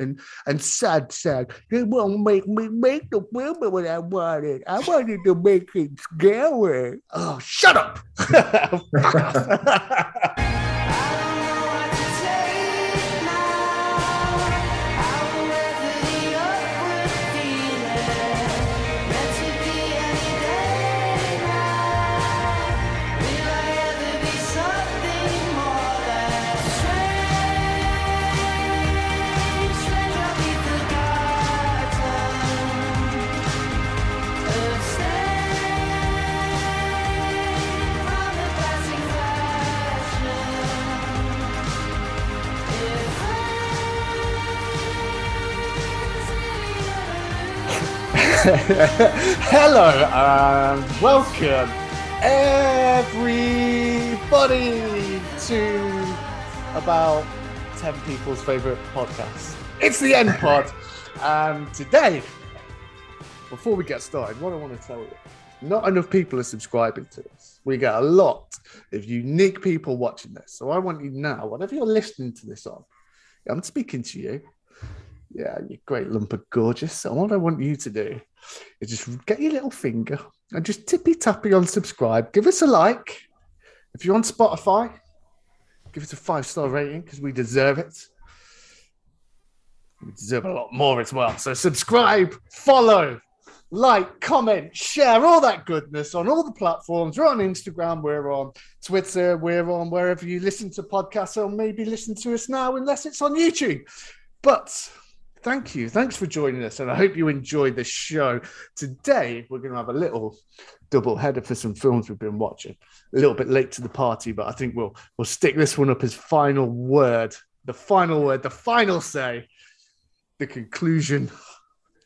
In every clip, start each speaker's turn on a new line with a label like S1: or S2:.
S1: and and sad, sad. They won't make me make the film what I wanted. I wanted to make it scary. Oh, shut up! Hello and welcome everybody to about 10 people's favorite podcast. It's the End Pod. And today, before we get started, what I want to tell you, not enough people are subscribing to this. We get a lot of unique people watching this. So I want you now, whatever you're listening to this on, I'm speaking to you. Yeah, you great lump of gorgeous. So what I want you to do is just get your little finger and just tippy tappy on subscribe. Give us a like. If you're on Spotify, give us a five star rating because we deserve it. We deserve a lot more as well. So subscribe, follow, like, comment, share all that goodness on all the platforms. We're on Instagram, we're on Twitter, we're on wherever you listen to podcasts, or maybe listen to us now, unless it's on YouTube. But thank you. Thanks for joining us. And I hope you enjoyed the show. Today, we're going to have a little double header for some films we've been watching. A little bit late to the party, but I think we'll we'll stick this one up as final word. The final word, the final say, the conclusion.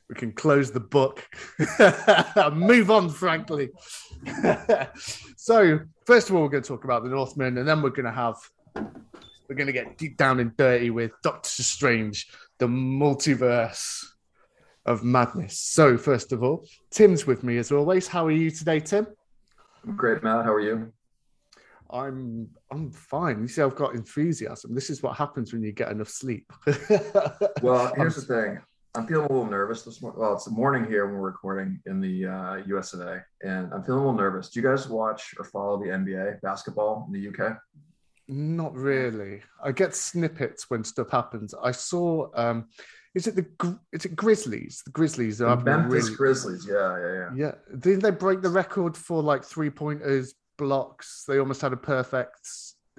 S1: We can close the book. Move on, frankly. so, first of all, we're going to talk about the Northman, and then we're going to have we're going to get deep down and dirty with Doctor Strange the multiverse of madness. So, first of all, Tim's with me as always. How are you today, Tim?
S2: Great, Mat. How are you?
S1: I'm I'm fine. You see, I've got enthusiasm. This is what happens when you get enough sleep.
S2: well, here's the thing. I'm feeling a little nervous this morning. Well, it's the morning here when we're recording in the uh, US today, and I'm feeling a little nervous. Do you guys watch or follow the NBA basketball in the UK?
S1: Not really. I get snippets when stuff happens. I saw. um Is it the? Is it Grizzlies? The Grizzlies
S2: are Memphis really, Grizzlies. Yeah, yeah, yeah.
S1: Yeah. Didn't they break the record for like three pointers, blocks? They almost had a perfect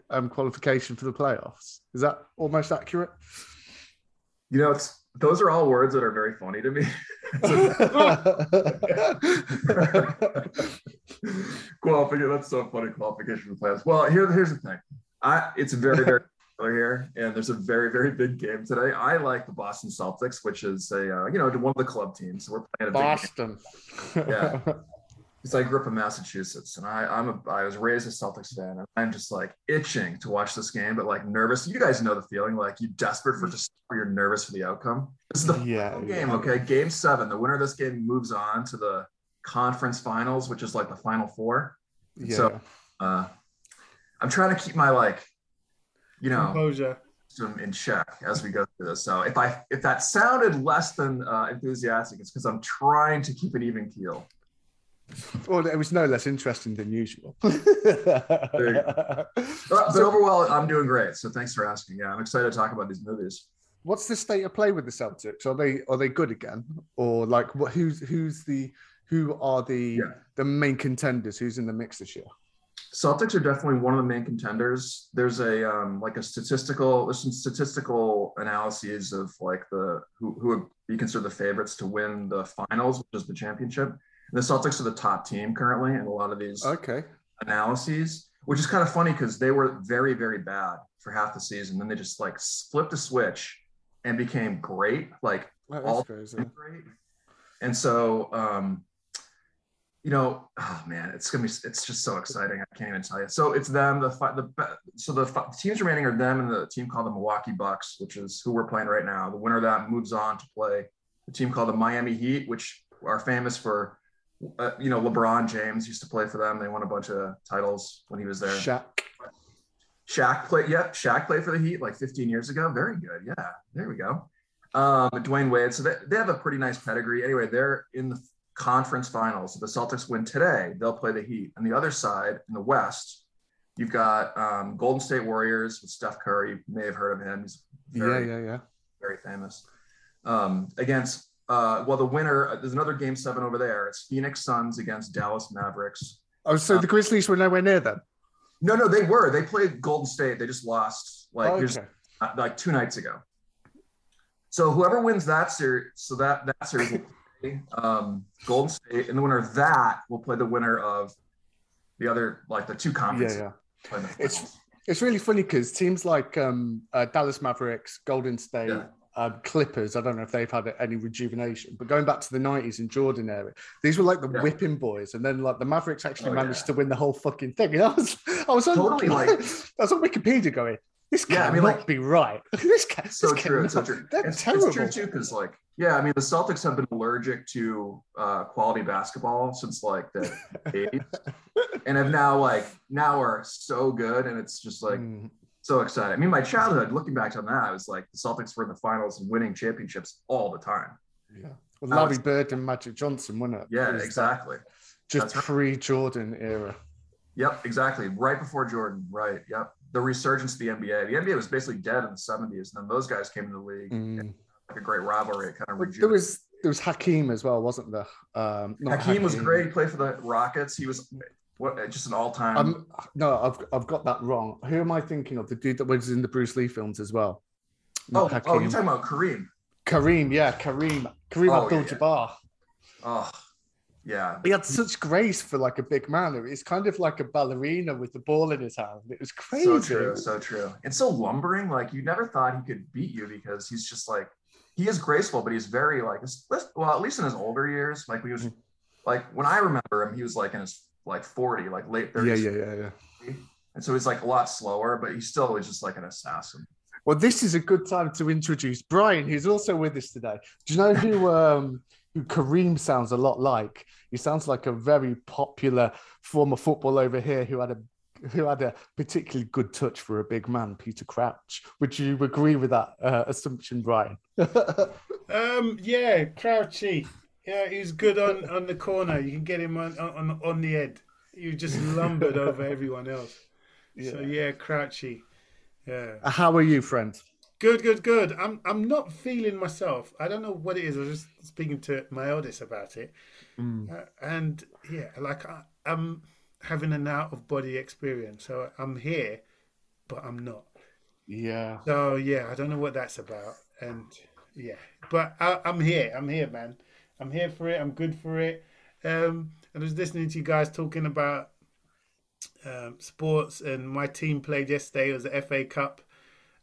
S1: um, qualification for the playoffs. Is that almost accurate?
S2: You know, it's those are all words that are very funny to me. qualification. That's so funny. Qualification for the playoffs. Well, here, here's the thing. I it's very very popular here, and there's a very very big game today. I like the Boston Celtics, which is a uh, you know one of the club teams. So we're playing a
S1: Boston.
S2: yeah, because I grew up in Massachusetts, and I I'm a I was raised a Celtics fan, and I'm just like itching to watch this game, but like nervous. You guys know the feeling, like you desperate for just you're nervous for the outcome. This is the yeah, game, yeah. okay? Game seven. The winner of this game moves on to the conference finals, which is like the final four. Yeah. So. Uh, I'm trying to keep my like, you know,
S3: composure
S2: in check as we go through this. So if I if that sounded less than uh, enthusiastic, it's because I'm trying to keep an even keel.
S1: Well, it was no less interesting than usual.
S2: but, but overall, I'm doing great. So thanks for asking. Yeah, I'm excited to talk about these movies.
S1: What's the state of play with the Celtics? Are they are they good again, or like what? Who's who's the who are the yeah. the main contenders? Who's in the mix this year?
S2: Celtics are definitely one of the main contenders. There's a um, like a statistical there's some statistical analyses of like the who who would be considered the favorites to win the finals, which is the championship. And the Celtics are the top team currently in a lot of these
S1: okay analyses,
S2: which is kind of funny because they were very very bad for half the season. Then they just like flipped a switch and became great, like all crazy. great. And so um, you know, oh man, it's gonna be it's just so exciting. I can't even tell you. So it's them. The the so the, the teams remaining are them and the team called the Milwaukee Bucks, which is who we're playing right now. The winner of that moves on to play the team called the Miami Heat, which are famous for. Uh, you know, LeBron James used to play for them. They won a bunch of titles when he was there.
S1: Shaq.
S2: Shaq played. Yep, Shaq played for the Heat like 15 years ago. Very good. Yeah, there we go. Um, Dwyane Wade. So they, they have a pretty nice pedigree. Anyway, they're in the conference finals. If the Celtics win today, they'll play the Heat. And the other side in the West, you've got um, Golden State Warriors with Steph Curry. You may have heard of him. He's
S1: very, yeah, yeah, yeah,
S2: very famous. Um, against uh, well, the winner. Uh, there's another game seven over there. It's Phoenix Suns against Dallas Mavericks.
S1: Oh, so the Grizzlies were nowhere near them.
S2: No, no, they were. They played Golden State. They just lost like okay. Uh, like two nights ago. So whoever wins that series, so that that series um, Golden State, and the winner of that will play the winner of the other, like the two conferences. Yeah,
S1: yeah. It's it's really funny because teams like um, uh, Dallas Mavericks, Golden State, yeah. uh, Clippers. I don't know if they've had any rejuvenation, but going back to the '90s and Jordan era, these were like the yeah. whipping boys, and then like the Mavericks actually oh, managed to win the whole fucking thing. And I was, I was totally like, I was on Wikipedia going, this yeah, I mean, like, be right. this
S2: can so this true. So true. That's it's, terrible. It's true too, because like, yeah, I mean, the Celtics have been allergic to uh, quality basketball since like the 80s, and have now like now are so good, and it's just like mm. so exciting. I mean, my childhood, looking back on that, I was like the Celtics were in the finals and winning championships all the time.
S1: Yeah, well, Larry was, Bird and Magic Johnson, wasn't it?
S2: Yeah, it exactly.
S1: Just pre-Jordan era.
S2: Yep, exactly. Right before Jordan. Right. Yep the resurgence of the NBA. The NBA was basically dead in the 70s, and then those guys came into the league. Mm. Like a great rivalry, kind of
S1: rejuvenated. There was there was Hakeem as well, wasn't there? Um,
S2: Hakeem, Hakeem, was great. He played for the Rockets. He was what just an all time. Um,
S1: no, I've I've got that wrong. Who am I thinking of? The dude that was in the Bruce Lee films as well.
S2: Not oh, oh, you're talking about Kareem.
S1: Kareem, yeah, Kareem, Kareem oh, Abdul-Jabbar.
S2: Yeah. Oh, yeah.
S1: He had such grace for like a big man. It's kind of like a ballerina with the ball in his hand. It was crazy.
S2: So true, so true. And so lumbering, like you never thought he could beat you because he's just like he is graceful, but he's very like well, at least in his older years, like we was mm-hmm. like when I remember him, he was like in his like 40, like late 30s.
S1: Yeah, yeah, yeah, yeah.
S2: And so he's like a lot slower, but he still was just like an assassin.
S1: Well, this is a good time to introduce Bryan, who's also with us today. Do you know who um who Kareem sounds a lot like. He sounds like a very popular former footballer over here who had a who had a particularly good touch for a big man, Peter Crouch. Would you agree with that uh, assumption, Bryan?
S3: um, yeah, Crouchy. Yeah, he's good on, on the corner. You can get him on on, on the head. You just lumbered over everyone else. Yeah. So yeah, Crouchy. Yeah.
S1: How are you, friend?
S3: Good, good, good. I'm I'm not feeling myself. I don't know what it is. I was just speaking to my eldest about it, mm. uh, and yeah, like I, I'm having an out of body experience. So I'm here, but I'm not.
S1: Yeah.
S3: So yeah, I don't know what that's about, and yeah, but I, am here. I'm here, man. I'm here for it. I'm good for it. Um, I was listening to you guys talking about um, sports, and my team played yesterday. It was the FA Cup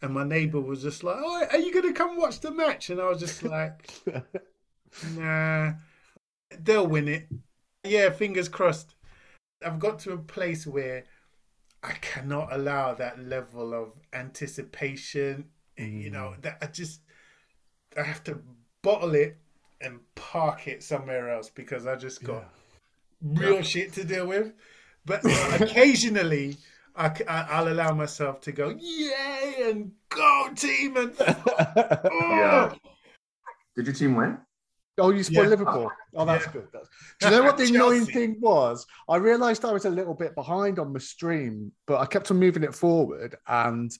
S3: and my neighbor was just like, "Oh, are you going to come watch the match?" And I was just like, "Nah, they'll win it." Yeah, fingers crossed. I've got to a place where I cannot allow that level of anticipation. Mm. You know, mm. that I just I have to bottle it and park it somewhere else because I just got yeah. real yeah. shit to deal with. But occasionally I, will allow myself to go, yay, and go team, and
S2: yeah. Did your team win?
S1: Oh, you spoiled yeah. Liverpool. Oh, that's yeah. good. That's... Do you know what the annoying thing was? I realised I was a little bit behind on the stream, but I kept on moving it forward, and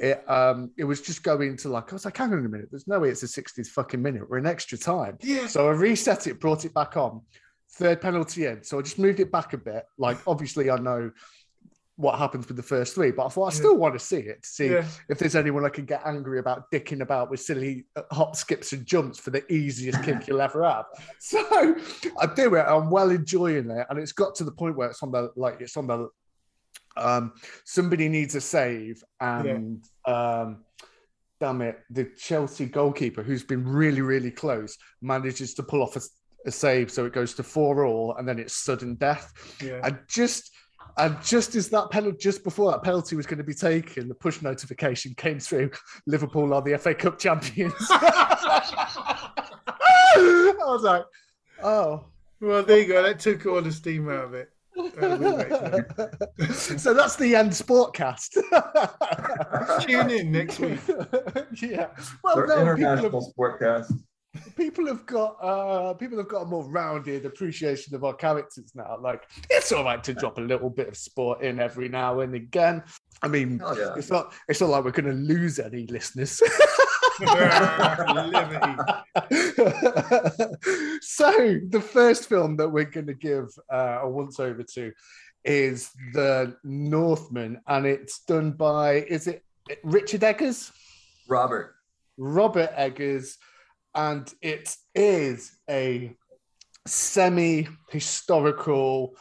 S1: it um it was just going to like I was like, hang on a minute, there's no way it's a 60th fucking minute. We're in extra time.
S3: Yeah.
S1: So I reset it, brought it back on. Third penalty in. So I just moved it back a bit. Like obviously I know what happens with the first three. But I thought I still yeah. want to see it to see yeah. if there's anyone I can get angry about dicking about with silly uh, hop, skips, and jumps for the easiest kick you'll ever have. So I do it. I'm well enjoying it, and it's got to the point where it's on the like it's on the um somebody needs a save and yeah. um damn it the chelsea goalkeeper who's been really really close manages to pull off a, a save so it goes to four all and then it's sudden death yeah. and just and just as that penalty, just before that penalty was going to be taken, the push notification came through. Liverpool are the FA Cup champions. I was like, oh.
S3: Well, there you go. That took all the steam out of it.
S1: Uh, so that's the end sportcast.
S3: Tune in next week.
S1: yeah. Well,
S2: no, international have, sportcast.
S1: People have got uh, people have got a more rounded appreciation of our characters now. Like it's all right to drop a little bit of sport in every now and again. I mean, yeah. it's not it's not like we're going to lose any listeners. so the first film that we're going to give uh, a once over to is the Northman, and it's done by is it Richard Eggers?
S2: Robert.
S1: Robert Eggers, and it is a semi-historical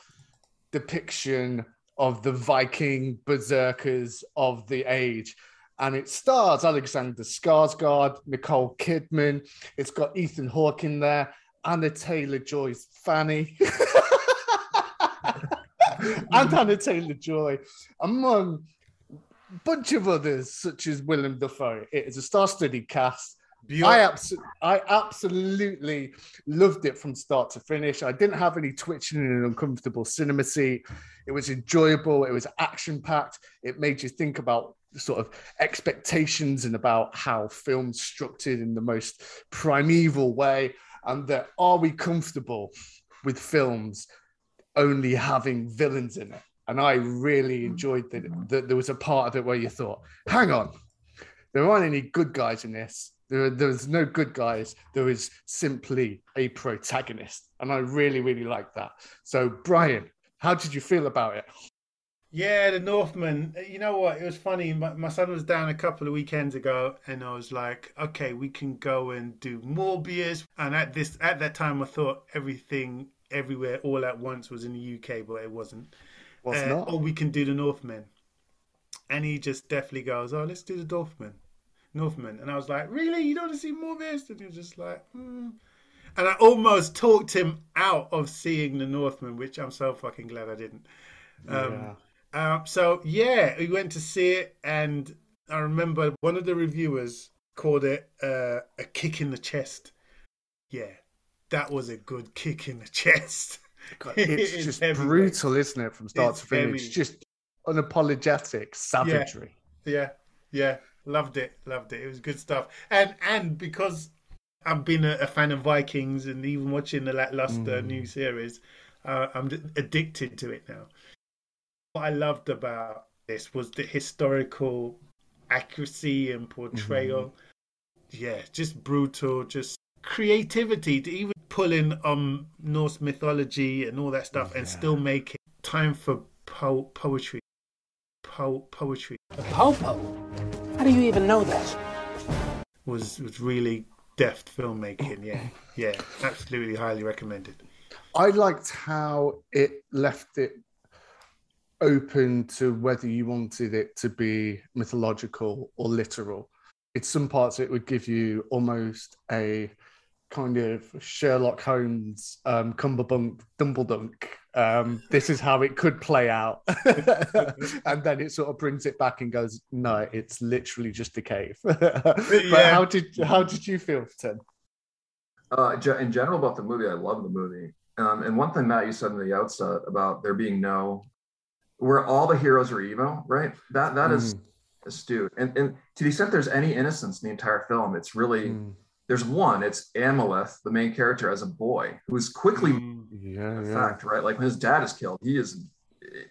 S1: depiction of the Viking berserkers of the age and it stars Alexander Skarsgård, Nicole Kidman. It's got Ethan Hawke in there, Anna Taylor Joy's Fanny, and Anna Taylor Joy, among a bunch of others such as Willem Dafoe. It is a star-studded cast. I, abs- I absolutely loved it from start to finish. I didn't have any twitching in an uncomfortable cinema seat. It was enjoyable. It was action packed. It made you think about sort of expectations and about how film's structured in the most primeval way and that are we comfortable with films only having villains in it and i really enjoyed that, that there was a part of it where you thought hang on there aren't any good guys in this there, there's no good guys there is simply a protagonist and i really really like that so bryan how did you feel about it
S3: yeah, the Northman. You know what? It was funny. My, my, son was down a couple of weekends ago, and I was like, "Okay, we can go and do Morbius." And at this, at that time, I thought everything, everywhere, all at once was in the UK, but it wasn't.
S1: Was uh, not?
S3: Or we can do the Northman. And he just definitely goes, "Oh, let's do the Northman." Northman, and I was like, "Really? You don't want to see Morbius?" And he was just like, hmm. and I almost talked him out of seeing the Northman, which I'm so fucking glad I didn't. Um, yeah uh, so yeah, we went to see it, and I remember one of the reviewers called it uh, a kick in the chest. Yeah, that was a good kick in the chest.
S1: God, it's just brutal, isn't it, from start it's to finish? Heavy. Just unapologetic savagery.
S3: Yeah, yeah, yeah. Loved it, loved it. It was good stuff. And and because I've been a, a fan of Vikings and even watching the lackluster mm. new series, uh, I'm addicted to it now what I loved about this was the historical accuracy and portrayal. Mm-hmm. Yeah, just brutal, just creativity to even pull in um Norse mythology and all that stuff yeah. and still make it time for po- poetry. Po- poetry.
S4: The popo? How do you even know that?
S3: Was was really deft filmmaking. Yeah, yeah, absolutely highly recommended.
S1: I liked how it left it open to whether you wanted it to be mythological or literal. In some parts, it would give you almost a kind of Sherlock Holmes, um, Cumberbunk, Dumbledunk. Um, this is how it could play out, and then it sort of brings it back and goes, "No, it's literally just a cave." but yeah. how did how did you feel, Tim?
S2: Uh, in general, about the movie, I love the movie. Um, and one thing, Mat, you said in the outset about there being no where all the heroes are evil, right? That that mm. is astute. And and to the extent there's any innocence in the entire film, it's really mm. There's one. It's Amleth, the main character, as a boy who is quickly
S1: mm. yeah,
S2: effect, yeah. right? Like when his dad is killed, he is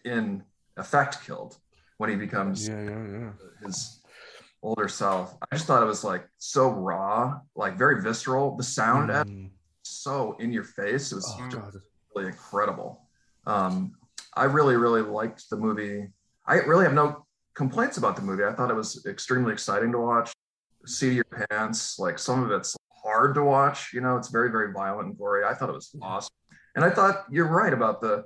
S2: in effect killed when he becomes
S1: yeah, yeah, yeah.
S2: his older self. I just thought it was like so raw, like very visceral. The sound mm. so in your face. It was oh, really incredible. Um, I really, really liked the movie. I really have no complaints about the movie. I thought it was extremely exciting to watch. See your pants, like some of it's hard to watch. You know, it's very, very violent and gory. I thought it was awesome, and I thought you're right about the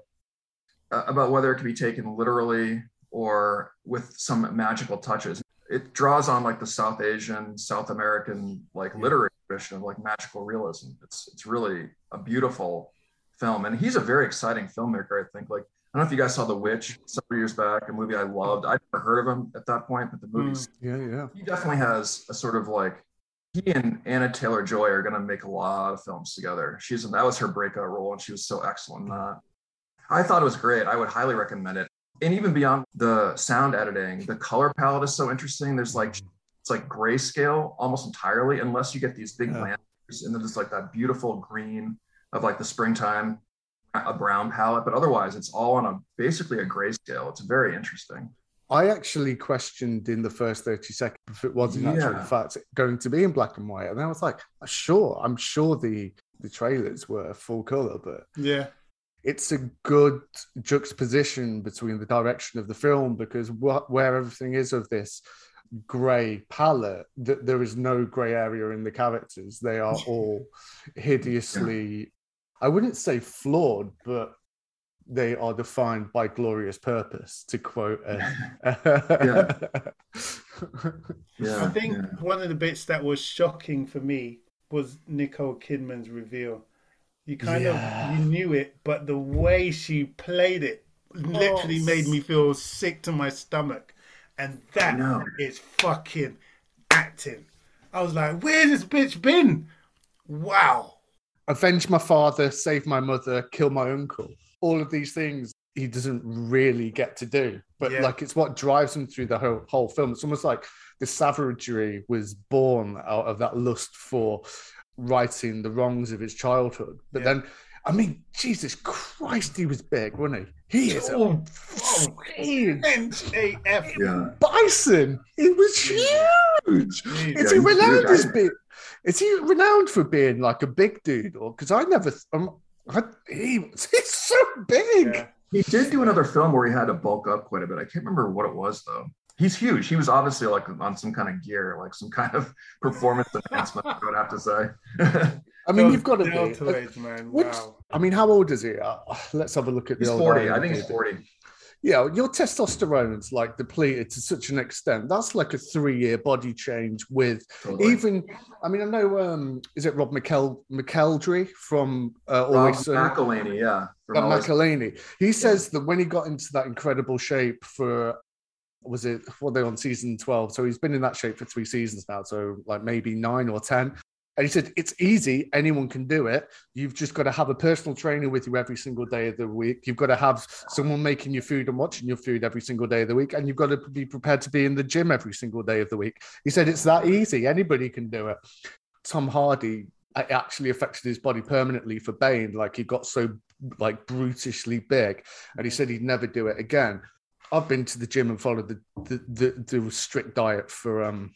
S2: uh, about whether it can be taken literally or with some magical touches. It draws on like the South Asian, South American like literary tradition of like magical realism. It's it's really a beautiful film, and he's a very exciting filmmaker. I think like I don't know if you guys saw The Witch several years back, a movie I loved. I'd never heard of him at that point, but the movie, mm,
S1: yeah, yeah,
S2: he definitely has a sort of like he and Anna Taylor Joy are going to make a lot of films together. She's that was her breakout role, and she was so excellent in that. I thought it was great. I would highly recommend it. And even beyond the sound editing, the color palette is so interesting. There's like it's like grayscale almost entirely, unless you get these big yeah. lanterns and then just like that beautiful green of like the springtime, a brown palette. But otherwise, it's all on a basically a grayscale. It's very interesting.
S1: I actually questioned in the first 30 seconds if it was in yeah. actual fact going to be in black and white. And I was like, sure, I'm sure the the trailers were full color, but
S3: yeah,
S1: it's a good juxtaposition between the direction of the film because what where everything is of this grey palette that there is no grey area in the characters they are all hideously i wouldn't say flawed but they are defined by glorious purpose to quote
S3: a... yeah. yeah. i think yeah. one of the bits that was shocking for me was nicole kidman's reveal you kind yeah. of you knew it, but the way she played it literally oh. made me feel sick to my stomach. And that is fucking acting. I was like, where's this bitch been? Wow.
S1: Avenge my father, save my mother, kill my uncle. All of these things he doesn't really get to do. But yeah. like it's what drives him through the whole, whole film. It's almost like the savagery was born out of that lust for righting the wrongs of his childhood. But yeah. then, I mean, Jesus Christ, he was big, wasn't he? He is oh,
S3: AF.
S1: Yeah. Bison. He was huge. Is he renowned as big? Is he renowned for being like a big dude? Or because I never, um, I, he, he's so big. Yeah.
S2: He did do another film where he had to bulk up quite a bit. I can't remember what it was though he's huge. He was obviously like on some kind of gear, like some kind of performance enhancement. I would have to say.
S1: I mean, you've got to be. Age, man. Wow. I mean, how old is he? Uh, let's have a look at
S2: the. He's forty. I think he's forty.
S1: Yeah, your testosterone's like depleted to such an extent. That's like a three-year body change with totally. even. I mean, I know. um Is it Rob McKel McElderry from uh,
S2: Always Rob McElhenney? Yeah,
S1: Rob McElhenney. He says yeah. that when he got into that incredible shape for was it what they on season 12 so he's been in that shape for three seasons now so like maybe nine or ten and he said it's easy. Anyone can do it. You've just got to have a personal trainer with you every single day of the week. You've got to have someone making your food and watching your food every single day of the week and you've got to be prepared to be in the gym every single day of the week. He said it's that easy. Anybody can do it. Tom hardy actually affected his body permanently for bane like he got so like brutishly big and he said he'd never do it again I've been to the gym and followed the the, the, the strict diet for um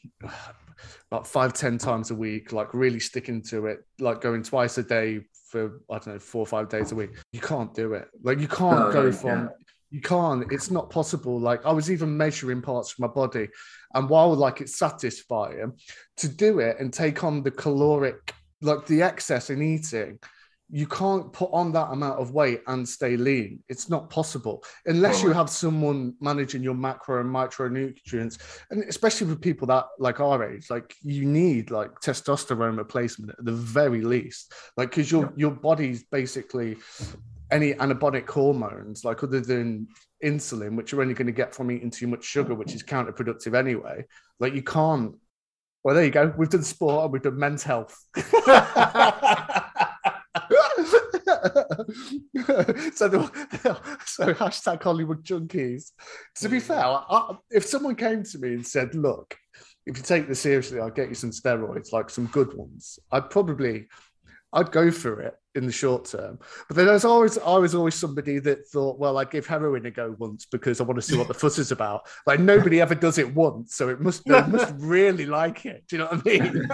S1: about five ten times a week, like really sticking to it, like going twice a day for I don't know four or five days a week. You can't do it. Like you can't go from. You can't. It's not possible. Like I was even measuring parts of my body, and while like it's satisfying to do it and take on the caloric, like the excess in eating, you can't put on that amount of weight and stay lean. It's not possible unless you have someone managing your macro and micronutrients, and especially with people that like our age, like you need like testosterone replacement at the very least, like because your your body's basically any anabolic hormones, like other than insulin, which you're only going to get from eating too much sugar, which is counterproductive anyway. Like you can't. Well, there you go. We've done sport and we've done men's health. so, the, so hashtag Hollywood junkies. To be mm. fair, I, if someone came to me and said, "Look, if you take this seriously, I'll get you some steroids, like some good ones," I'd probably I'd go for it in the short term. But then there's always I was always somebody that thought, well, I'd give heroin a go once because I want to see what the fuss is about. Like nobody ever does it once, so it must they must really like it. Do you know what I mean?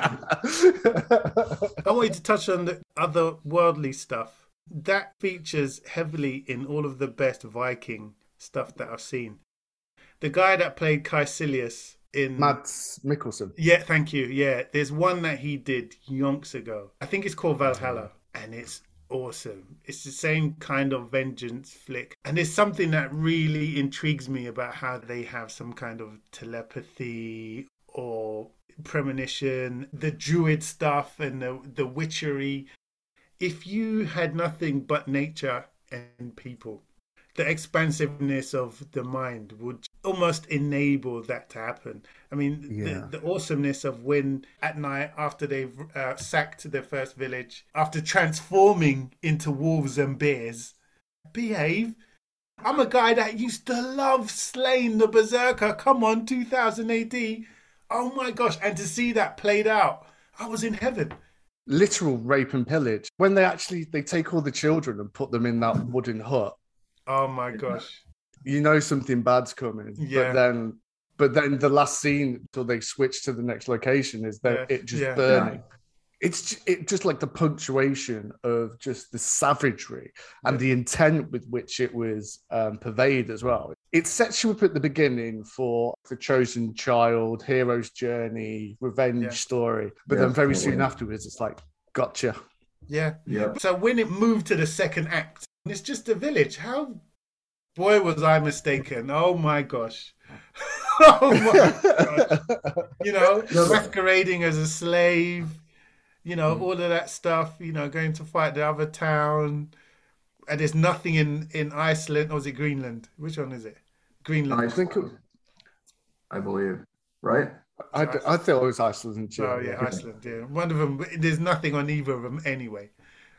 S3: I wanted to touch on the other worldly stuff. That features heavily in all of the best Viking stuff that I've seen. The guy that played Kaecilius in
S1: Mads Mikkelsen.
S3: Yeah, thank you. Yeah, there's one that he did yonks ago. I think it's called Valhalla, and it's awesome. It's the same kind of vengeance flick, and there's something that really intrigues me about how they have some kind of telepathy or premonition, the druid stuff, and the the witchery. If you had nothing but nature and people, the expansiveness of the mind would almost enable that to happen. I mean, yeah. the, the, awesomeness of when at night after they've uh, sacked their first village, after transforming into wolves and bears, behave. I'm a guy that used to love slaying the Berserker. Come on, 2000 AD. Oh my gosh. And to see that played out, I was in heaven.
S1: Literal rape and pillage. When they actually they take all the children and put them in that wooden hut.
S3: Oh my gosh.
S1: You know something bad's coming. Yeah. But then but then the last scene until they switch to the next location is that yeah. it just yeah. burning it's it just like the punctuation of just the savagery and the intent with which it was um, pervaded as well. It sets you up at the beginning for the chosen child, hero's journey, revenge yeah. story, but yeah, then very soon afterwards, it's like, gotcha.
S3: Yeah. Yeah. So when it moved to the second act, it's just a village. How, boy, was I mistaken? Oh my gosh. oh my gosh. You know, masquerading as a slave you know, mm. all of that stuff, you know, going to fight the other town. And there's nothing in, in Iceland, or is it Greenland? Which one is it? Greenland.
S2: I think it, I believe, right?
S1: I, I thought it was Iceland.
S3: Yeah. Oh, yeah, Iceland, yeah. One of them, there's nothing on either of them anyway.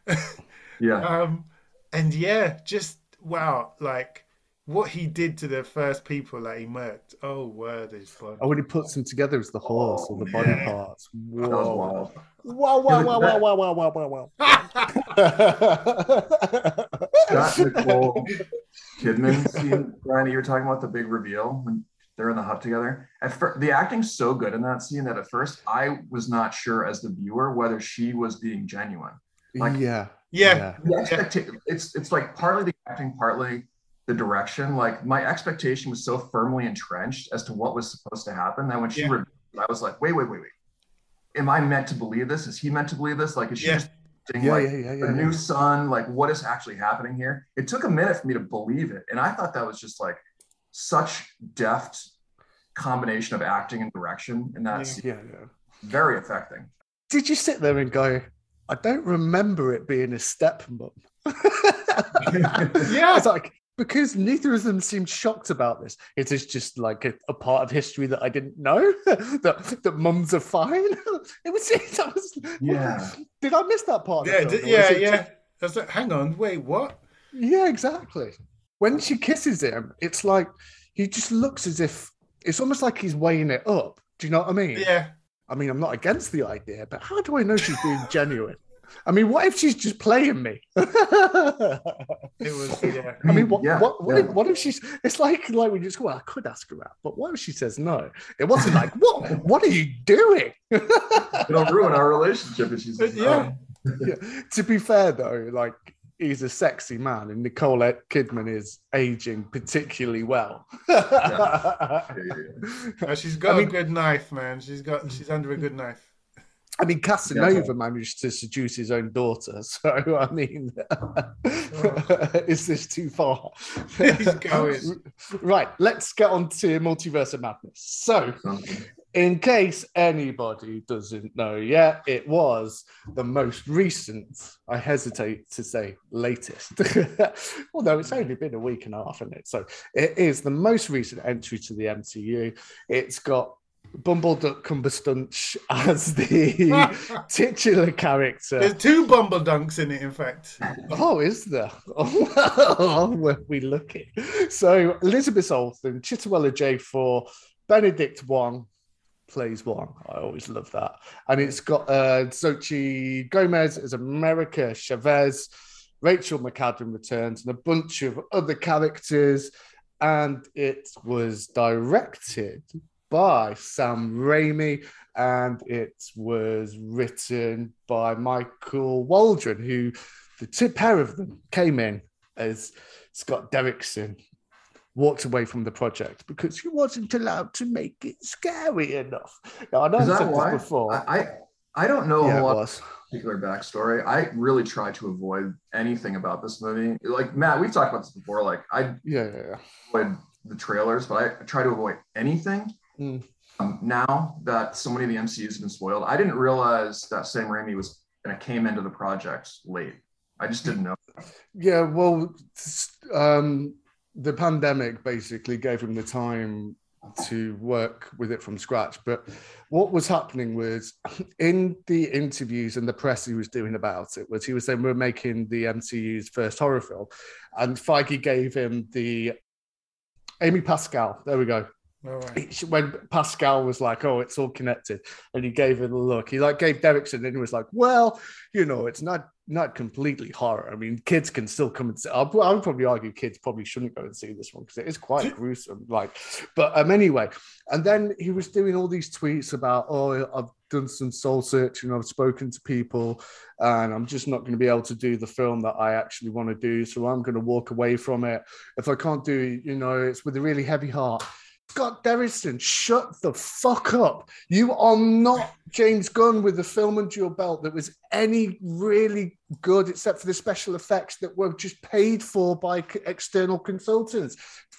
S2: yeah.
S3: Um, and yeah, just wow, like what he did to the first people that he murked. Oh, word is fun.
S1: Oh, when he puts them together as the horse or the body parts. Whoa. Wow, wow, wow, wow, wow, wow, wow, wow, wow.
S2: Scott Nicole Kidman scene, Bryan, you're talking about the big reveal when they're in the hut together. At first, the acting's so good in that scene that at first I was not sure as the viewer whether she was being genuine.
S1: Like, yeah.
S3: Yeah.
S2: yeah. It's it's like partly the acting, partly the direction. Like my expectation was so firmly entrenched as to what was supposed to happen that when she yeah. revealed, I was like, wait, wait, wait, wait. Am I meant to believe this? Is he meant to believe this? Like, is she yeah. just yeah, like, yeah, yeah, yeah, a new son? Like, what is actually happening here? It took a minute for me to believe it, and I thought that was just like such deft combination of acting and direction in that
S1: yeah,
S2: scene.
S1: Yeah, yeah.
S2: Very affecting.
S1: Did you sit there and go, I don't remember it being a stepmom? yeah. It's like, because neither of them seemed shocked about this. It is just like a, a part of history that I didn't know that that mums are fine. it was, it was
S2: yeah.
S1: Did I miss that part?
S3: Yeah, did, yeah, yeah. Just... Like, hang on, wait, what?
S1: Yeah, exactly. When she kisses him, it's like he just looks as if it's almost like he's weighing it up. Do you know what I mean?
S3: Yeah.
S1: I mean, I'm not against the idea, but how do I know she's being genuine? I mean, what if she's just playing me?
S3: it was, yeah. I
S1: mean, what, yeah, what, what, yeah. if, what, if, she's? It's like like we just well, I could ask her out, but what if she says no? It wasn't like what? What are you doing?
S2: It'll ruin our relationship if she's
S3: yeah.
S1: yeah. To be fair though, like he's a sexy man, and Nicole Kidman is aging particularly well.
S3: yeah. she's got I mean, a good knife, man. She's got she's under a good knife.
S1: I mean, Casanova yeah. managed to seduce his own daughter. So, I mean, is this too far? right, let's get on to Multiverse of Madness. So, in case anybody doesn't know yet, it was the most recent, I hesitate to say latest, although it's only been a week and a half in it. So, it is the most recent entry to the MCU. It's got Bumbleduck Cumberstunch as the titular character.
S3: There's two Bumble Bumbledunks in it, in fact.
S1: Oh, is there? Oh, where we looking? So Elizabeth Olsen, Chiwetel Ejiofor, Benedict Wong plays Wong. I always love that. And it's got uh, Xochitl Gomez as America Chavez, Rachel McAdam returns, and a bunch of other characters. And it was directed by Sam Raimi, and it was written by Michael Waldron, who the two pair of them came in as Scott Derrickson walked away from the project because he wasn't allowed to make it scary enough. Now, I know I've said why? this before.
S2: I, I don't know yeah, a lot particular backstory. I really try to avoid anything about this movie. Like Mat, we've talked about this before. Like I
S1: yeah, yeah, yeah.
S2: avoid the trailers, but I try to avoid anything Mm. Um, now that so many of the MCUs have been spoiled, I didn't realize that Sam Raimi was and came into the project late. I just didn't know.
S1: Yeah, well, um, the pandemic basically gave him the time to work with it from scratch. But what was happening was in the interviews and the press he was doing about it was he was saying we're making the MCU's first horror film, and Feige gave him the Amy Pascal. There we go. Right. When Pascal was like, "Oh, it's all connected," and he gave it a look, he like gave Derrickson, and he was like, "Well, you know, it's not not completely horror. I mean, kids can still come and see. I would probably argue kids probably shouldn't go and see this one because it is quite gruesome. Like, but um, anyway, and then he was doing all these tweets about, oh, I've done some soul searching, I've spoken to people, and I'm just not going to be able to do the film that I actually want to do. So I'm going to walk away from it. If I can't do, you know, it's with a really heavy heart. Scott Derrickson, shut the fuck up. You are not James Gunn with the film under your belt that was any really good except for the special effects that were just paid for by external consultants.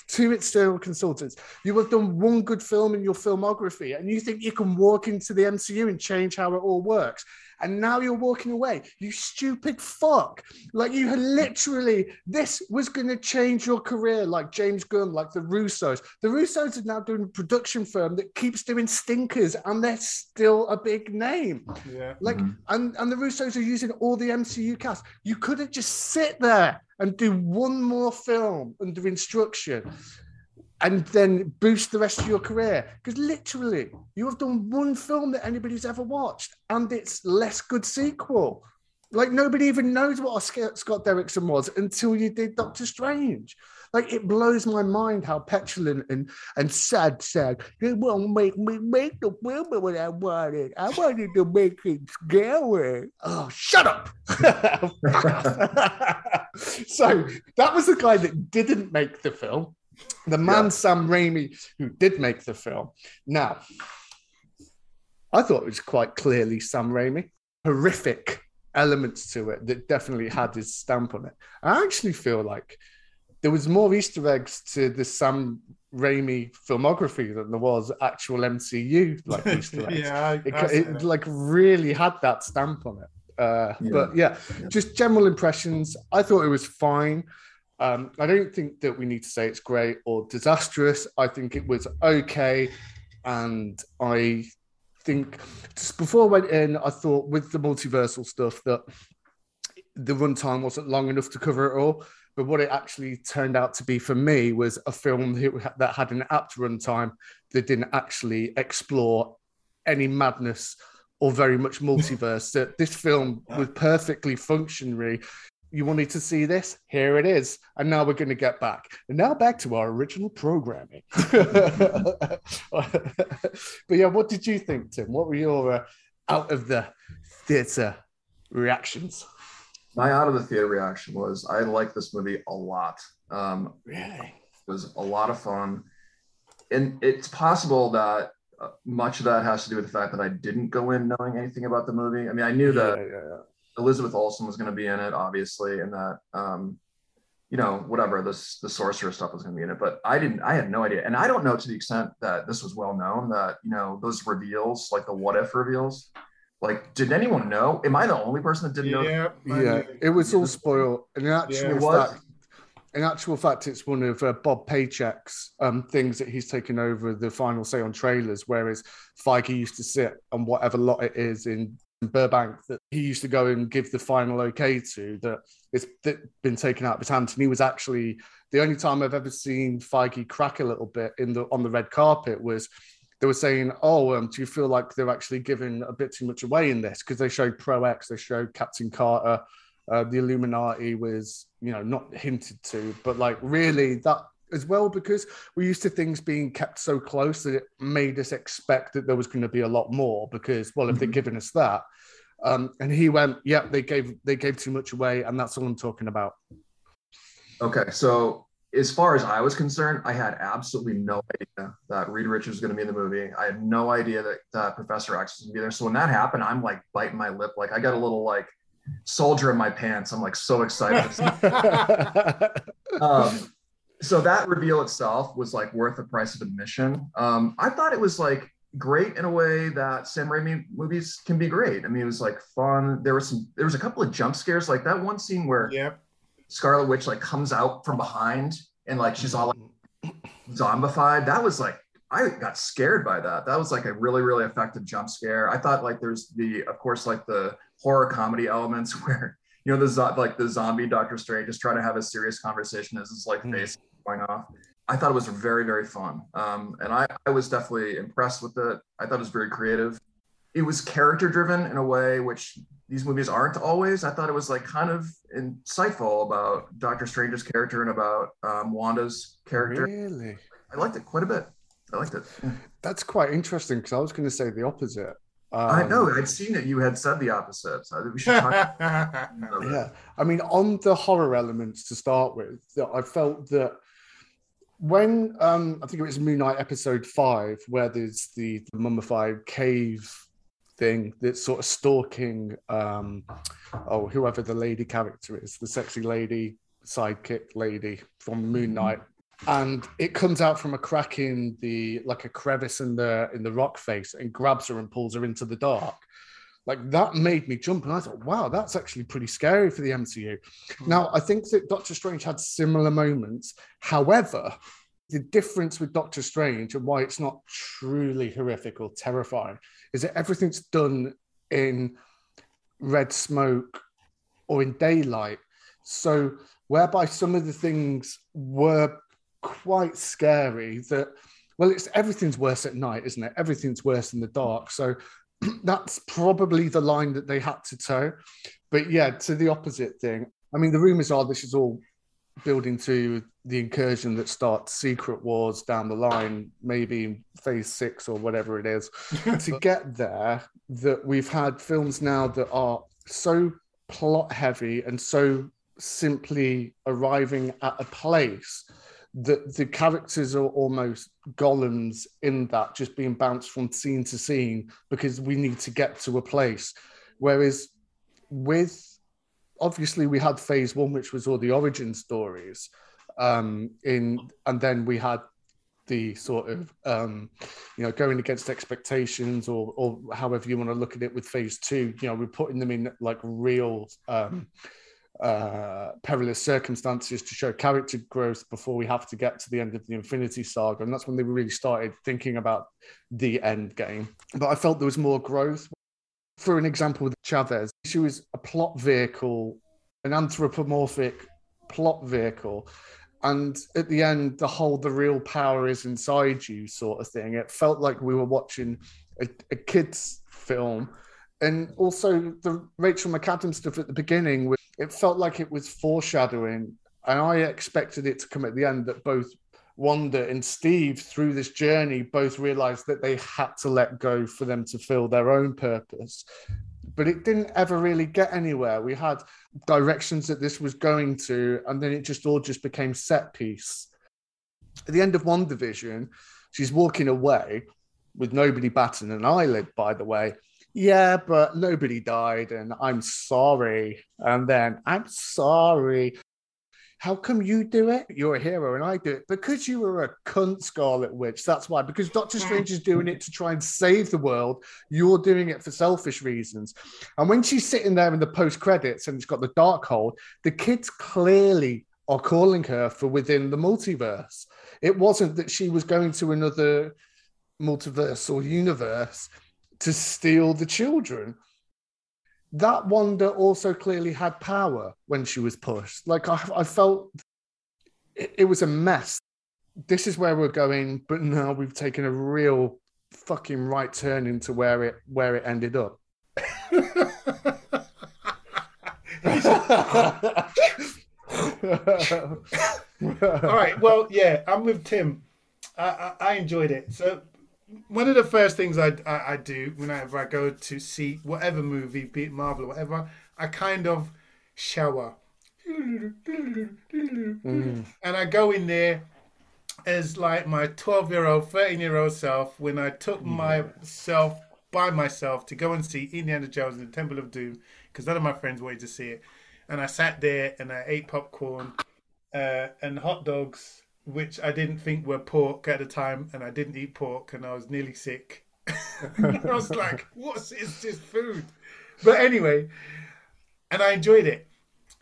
S1: Two external consultants. You have done one good film in your filmography, and you think you can walk into the MCU and change how it all works and now you're walking away. You stupid fuck. Like you had literally, this was going to change your career, like James Gunn, like the Russos. The Russos are now doing a production firm that keeps doing stinkers, and they're still a big name. Yeah. Like, mm-hmm. and, and the Russos are using all the MCU cast. You couldn't just sit there and do one more film under instruction and then boost the rest of your career. Because literally, you have done one film that anybody's ever watched, and it's less good sequel. Like nobody even knows what Scott Derrickson was until you did Doctor Strange. Like it blows my mind how petulant and and sad sad. They won't make me make the film what I wanted. I wanted to make it scary. Oh, shut up! so that was the guy that didn't make the film the man yeah. Sam Raimi who did make the film. Now, I thought it was quite clearly Sam Raimi. Horrific elements to it that definitely had his stamp on it. I actually feel like there was more Easter eggs to the Sam Raimi filmography than there was actual MCU like Easter eggs. yeah, I, it, it like really had that stamp on it. Uh, yeah. But yeah, yeah, just general impressions. I thought it was fine. Um, I don't think that we need to say it's great or disastrous. I think it was okay. And I think just before I went in, I thought with the multiversal stuff that the runtime wasn't long enough to cover it all. But what it actually turned out to be for me was a film that had an apt runtime that didn't actually explore any madness or very much multiverse. that this film was perfectly functionary you wanted to see this? Here it is. And now we're going to get back. And now back to our original programming. but yeah, what did you think, Tim? What were your uh, out of the theater reactions?
S2: My out of the theater reaction was I like this movie a lot. Um, really? It was a lot of fun. And it's possible that uh, much of that has to do with the fact that I didn't go in knowing anything about the movie. I mean, I knew that. Yeah, yeah, yeah Elizabeth Olsen was going to be in it, obviously, and that um, you know whatever this the sorcerer stuff was going to be in it. But I didn't. I had no idea, and I don't know to the extent that this was well known that you know those reveals, like the what if reveals. Like, did anyone know? Am I the only person that didn't
S1: yeah, know? Yeah, yeah. it was all spoiled. In actual yeah, fact, in actual fact, it's one of uh, Bob Paycheck's um, things that he's taken over the final say on trailers, whereas Feige used to sit on whatever lot it is in Burbank that he used to go and give the final okay to that it's been taken out of his hands. And he was actually the only time I've ever seen Feige crack a little bit in the on the red carpet was they were saying, "Oh, um, do you feel like they're actually giving a bit too much away in this?" Because they showed Pro X, they showed Captain Carter, uh, the Illuminati was you know not hinted to, but like really that as well because we're used to things being kept so close that it made us expect that there was going to be a lot more because well if mm-hmm. they're giving us that um, and he went yeah they gave they gave too much away and that's all i'm talking about.
S2: Okay so as far as i was concerned i had absolutely no idea that reed richards was going to be in the movie. I had no idea that, that professor x was going to be there. So when that happened i'm like biting my lip. Like i got a little like soldier in my pants. I'm like so excited um, so that reveal itself was like worth the price of admission. Um, I thought it was like great in a way that Sam Raimi movies can be great. I mean, it was like fun. There was some, there was a couple of jump scares, like that one scene where yep. Scarlet Witch like comes out from behind and like she's all like zombified. That was like I got scared by that. That was like a really, really effective jump scare. I thought like there's the, of course, like the horror comedy elements where you know the like the zombie Doctor Strange is trying to have a serious conversation as his like mm. face going off. I thought it was very, very fun, um, and I, I was definitely impressed with it. I thought it was very creative. It was character driven in a way which these movies aren't always. I thought it was like kind of insightful about Doctor Strange's character and about um, Wanda's character.
S1: Really,
S2: I liked it quite a bit. I liked it.
S1: That's quite interesting because I was going to say the opposite.
S2: Um, I know. I'd seen it. You had said the opposite. So we should talk.
S1: yeah. I mean, on the horror elements to start with, I felt that when um, I think it was Moon Knight episode five, where there's the, the mummified cave thing that's sort of stalking um, oh whoever the lady character is, the sexy lady sidekick lady from Moon mm-hmm. Knight and it comes out from a crack in the like a crevice in the in the rock face and grabs her and pulls her into the dark like that made me jump and i thought wow that's actually pretty scary for the mcu mm. now i think that doctor strange had similar moments. However the difference with doctor strange and why it's not truly horrific or terrifying is that everything's done in red smoke or in daylight. So whereby some of the things were quite scary that well it's everything's worse at night isn't it? Everything's worse in the dark. So that's probably the line that they had to toe. But yeah to the opposite thing. I mean the rumors are this is all building to the incursion that starts secret wars down the line maybe phase six or whatever it is. To get there that we've had films now that are so plot heavy and so simply arriving at a place the the characters are almost golems in that, just being bounced from scene to scene because we need to get to a place. Whereas with obviously we had phase one, which was all the origin stories, um, in and then we had the sort of um, you know going against expectations or or however you want to look at it with phase two you know we're putting them in like real um, uh, perilous circumstances to show character growth before we have to get to the end of the Infinity Saga. And that's when they really started thinking about the end game. But I felt there was more growth. For an example, with Chavez, she was a plot vehicle, an anthropomorphic plot vehicle. And at the end, the whole the real power is inside you sort of thing. It felt like we were watching a, a kid's film. And also the Rachel McAdams stuff at the beginning it felt like it was foreshadowing, and I expected it to come at the end that both Wanda and Steve, through this journey, both realized that they had to let go for them to fill their own purpose. But it didn't ever really get anywhere. We had directions that this was going to, and then it just all just became set piece. At the end of WandaVision, she's walking away with nobody batting an eyelid, by the way yeah, but nobody died, and I'm sorry. And then I'm sorry. How come you do it? You're a hero, and I do it because you were a cunt, Scarlet Witch. That's why. Because Doctor Strange is doing it to try and save the world. You're doing it for selfish reasons. And when she's sitting there in the post credits and it's got the Darkhold, the kids clearly are calling her for within the multiverse. It wasn't that she was going to another multiverse or universe to steal the children. That Wanda also clearly had power when she was pushed. Like I, I felt it, it was a mess. This is where we're going, but now we've taken a real fucking right turn into where it where it ended up.
S3: All right. Well, yeah, I'm with Tim. I, I, I enjoyed it. So one of the first things I, I, I, do whenever I go to see whatever movie, be it Marvel or whatever, I kind of shower. Mm. And I go in there as like my 12 year old, 13 year old self when I took myself by myself to go and see Indiana Jones and the Temple of Doom because none of my friends wanted to see it. And I sat there and I ate popcorn uh, and hot dogs which I didn't think were pork at the time, and I didn't eat pork, and I was nearly sick. I was like, "What is this food?" But anyway, and I enjoyed it.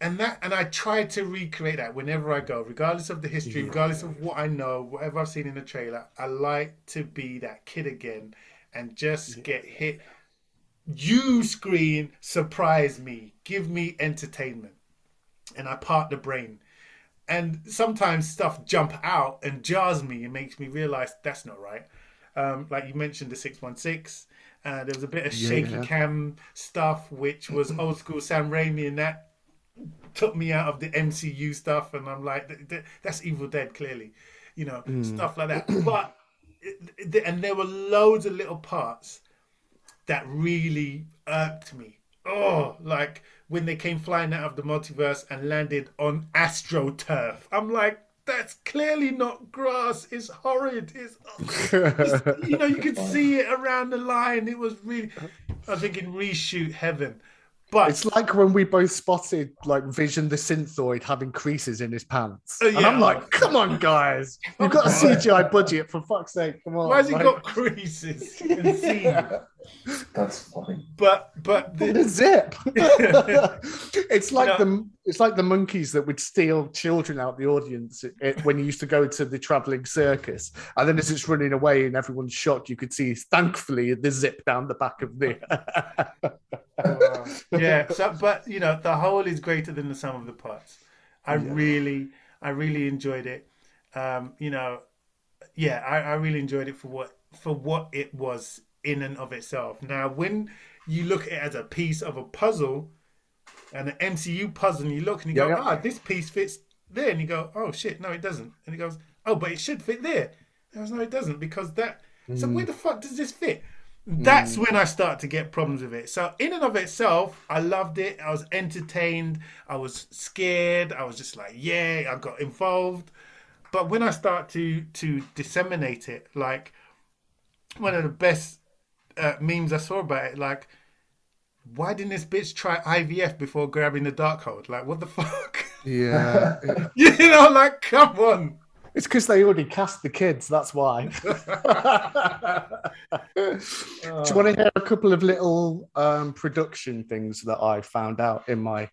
S3: and that and I try to recreate that whenever I go, regardless of the history, regardless of what I know, whatever I've seen in the trailer. I like to be that kid again and just get hit. You screen, surprise me, give me entertainment, and I part the brain. And sometimes stuff jump out and jars me and makes me realize that's not right. Um, like you mentioned, the six one six. Uh, there was a bit of shaky yeah. cam stuff, which was old school Sam Raimi, and that took me out of the MCU stuff, and I'm like, that's Evil Dead, clearly, you know, mm. stuff like that. But and there were loads of little parts that really irked me. Oh, like when they came flying out of the multiverse and landed on astroturf. I'm like, that's clearly not grass. It's horrid. It's, it's you know, you could see it around the line. It was really. I was thinking reshoot heaven. But
S1: it's like when we both spotted like Vision the Synthoid having creases in his pants. Uh, yeah. And I'm like, come on, guys. You've got a CGI budget, for fuck's sake. Come on.
S3: Why has he like... got creases yeah.
S2: That's funny.
S3: But but
S1: the, the zip. it's like the it's like the monkeys that would steal children out the audience it, when you used to go to the traveling circus. And then as it's running away and everyone's shocked, you could see thankfully the zip down the back of the
S3: yeah. So, but you know, the whole is greater than the sum of the parts. I yeah. really, I really enjoyed it. Um, you know, yeah, I, I really enjoyed it for what for what it was in and of itself. Now, when you look at it as a piece of a puzzle, and an MCU puzzle, and you look and you go, ah, oh, this piece fits there, and you go, oh shit, no, it doesn't, and it goes, oh, but it should fit there. And I was, no, it doesn't because that. Mm. So where the fuck does this fit? That's mm. when I start to get problems with it. So in and of itself, I loved it. I was entertained. I was scared. I was just like, yeah, I got involved. But when I start to to disseminate it, like one of the best uh, memes I saw about it, like, why didn't this bitch try IVF before grabbing the Darkhold? Like, what the fuck?
S1: Yeah.
S3: you know, like, come on.
S1: It's because they already cast the kids. That's why. Do you want to hear a couple of little um, production things that I found out in my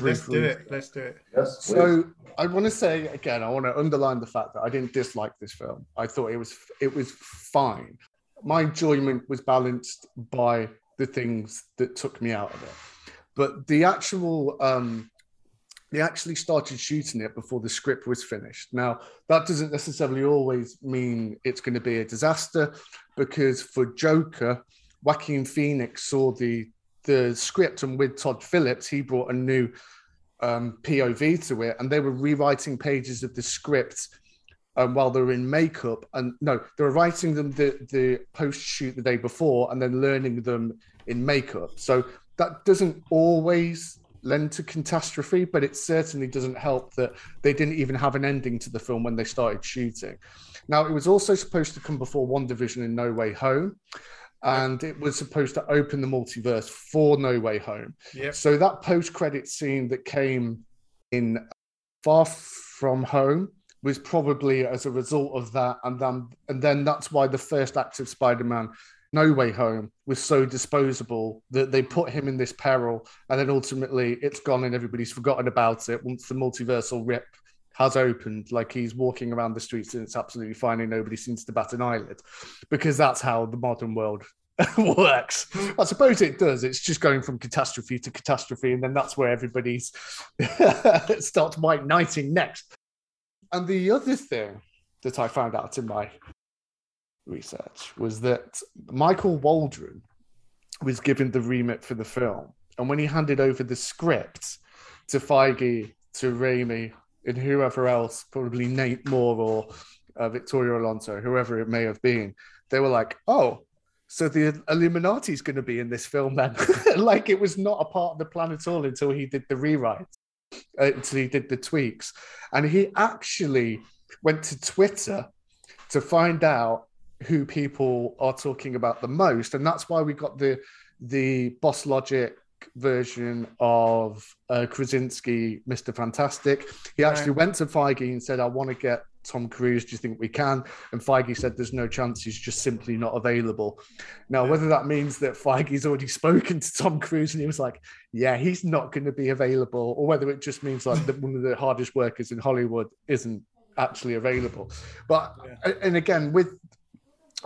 S3: Let's do it. Let's do it.
S2: Yes.
S1: So I want to say again, I want to underline the fact that I didn't dislike this film. I thought it was it was fine. My enjoyment was balanced by the things that took me out of it. But the actual um, they actually started shooting it before the script was finished. Now, that doesn't necessarily always mean it's going to be a disaster because for Joker, Joaquin Phoenix saw the the script and with Todd Phillips, he brought a new um, POV to it and they were rewriting pages of the script um, while they were in makeup. And no, they were writing them the, the post shoot the day before and then learning them in makeup. So that doesn't always lend to catastrophe, but it certainly doesn't help that they didn't even have an ending to the film when they started shooting. Now, it was also supposed to come before WandaVision in No Way Home, and it was supposed to open the multiverse for No Way Home.
S3: Yep.
S1: So that post-credit scene that came in Far From Home was probably as a result of that, and then and then that's why the first act of Spider-Man no Way Home was so disposable that they put him in this peril, and then ultimately it's gone and everybody's forgotten about it once the multiversal rip has opened. Like he's walking around the streets and it's absolutely fine, and nobody seems to bat an eyelid because that's how the modern world works. I suppose it does. It's just going from catastrophe to catastrophe, and then that's where everybody's starts white knighting next. And the other thing that I found out in my research was that Michael Waldron was given the remit for the film, and when he handed over the script to Feige, to Raimi, and whoever else, probably Nate Moore or uh, Victoria Alonso, whoever it may have been, they were like, "Oh, so the Illuminati is going to be in this film then?" like it was not a part of the plan at all until he did the rewrite, uh, until he did the tweaks, and he actually went to Twitter to find out who people are talking about the most, and that's why we got the the Boss Logic version of uh, Krasinski, Mr. Fantastic. He actually right. went to Feige and said, "I want to get Tom Cruise? Do you think we can? And Feige said there's no chance he's just simply not available. Now, whether that means that Feige's already spoken to Tom Cruise and he was like, yeah, he's not going to be available, or whether it just means like that one of the hardest workers in Hollywood isn't actually available. But yeah. and again, with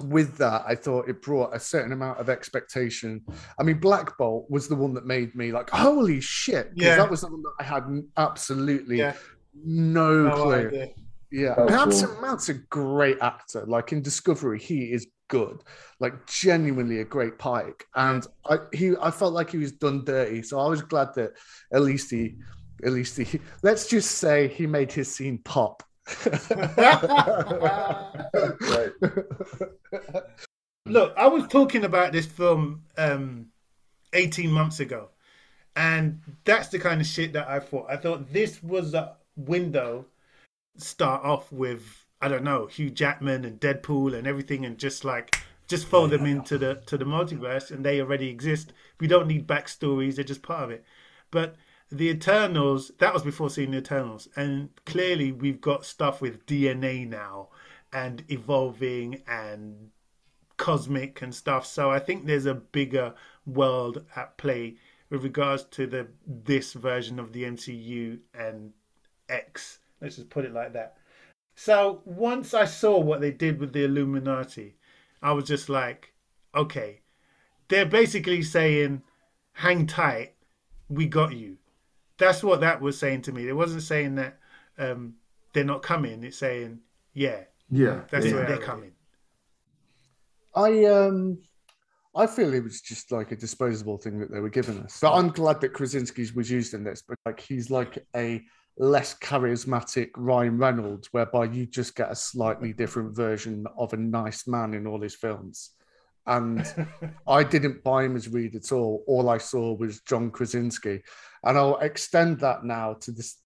S1: with that, I thought it brought a certain amount of expectation. I mean, Black Bolt was the one that made me like, holy shit, because yeah. that was the one that I had absolutely yeah. no, no clue. Idea. Yeah, Matt's, cool. Matt's a great actor. Like in Discovery, he is good, like genuinely a great Pike. And I he I felt like he was done dirty, so I was glad that at least he, at least he, let's just say he made his scene pop
S3: right. Look, I was talking about this film um, 18 months ago, and that's the kind of shit that I thought. I thought this was a window start off with I don't know Hugh Jackman and Deadpool and everything, and just like just fold them into the to the multiverse, and they already exist. We don't need backstories; they're just part of it. But the Eternals, that was before seeing the Eternals. And clearly we've got stuff with DNA now and evolving and cosmic and stuff. So I think there's a bigger world at play with regards to the this version of the MCU and X. Let's just put it like that. So once I saw what they did with the Illuminati, I was just like, okay, they're basically saying, hang tight, we got you that's what that was saying to me. It wasn't saying that um, they're not coming. It's saying, yeah,
S2: yeah,
S3: that's
S2: yeah.
S3: they're coming.
S1: I um, I feel it was just like a disposable thing that they were giving us. But I'm glad that Krasinski was used in this. But like, he's like a less charismatic Ryan Reynolds, whereby you just get a slightly different version of a nice man in all his films. And I didn't buy him as Reed at all. All I saw was John Krasinski. And I'll extend that now to this.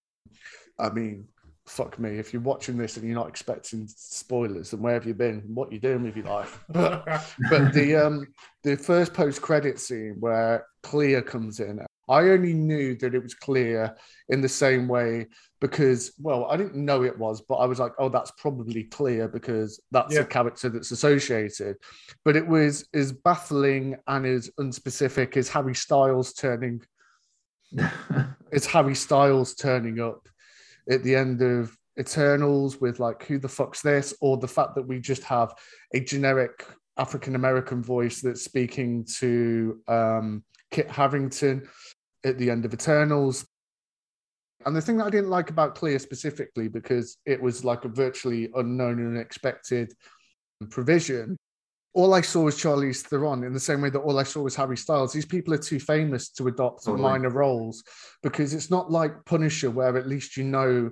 S1: I mean, fuck me. If you're watching this and you're not expecting spoilers, then where have you been? What you doing with your life? But, but the um the first post credit scene where Clea comes in, I only knew that it was Clea in the same way because, well, I didn't know it was, but I was like, oh, that's probably Clea because that's yeah. a character that's associated. But it was as baffling and as unspecific as Harry Styles turning it's Harry Styles turning up at the end of Eternals with like who the fuck's this, or the fact that we just have a generic African American voice that's speaking to um, Kit Harington at the end of Eternals. And the thing that I didn't like about Clea specifically, because it was like a virtually unknown and unexpected provision, all I saw was Charlize Theron in the same way that all I saw was Harry Styles. These people are too famous to adopt totally. minor roles because it's not like Punisher, where at least you know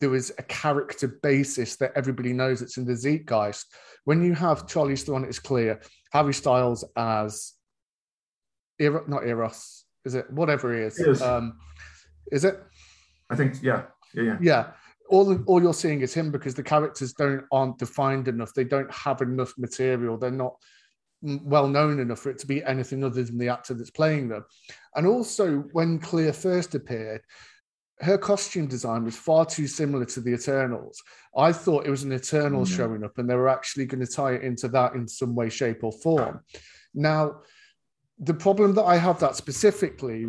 S1: there was a character basis that everybody knows it's in the zeitgeist. When you have Charlize Theron, it's clear. Harry Styles as Eros, not Eros, is it? Whatever he is.
S2: It is.
S1: Um, is it?
S2: I think, yeah. Yeah. Yeah.
S1: yeah all all you're seeing is him because the characters don't aren't defined enough. They don't have enough material. They're not well known enough for it to be anything other than the actor that's playing them. And also, when Clea first appeared, her costume design was far too similar to the Eternals. I thought it was an Eternal mm-hmm. showing up, and they were actually going to tie it into that in some way, shape, or form. Now, the problem that I have that specifically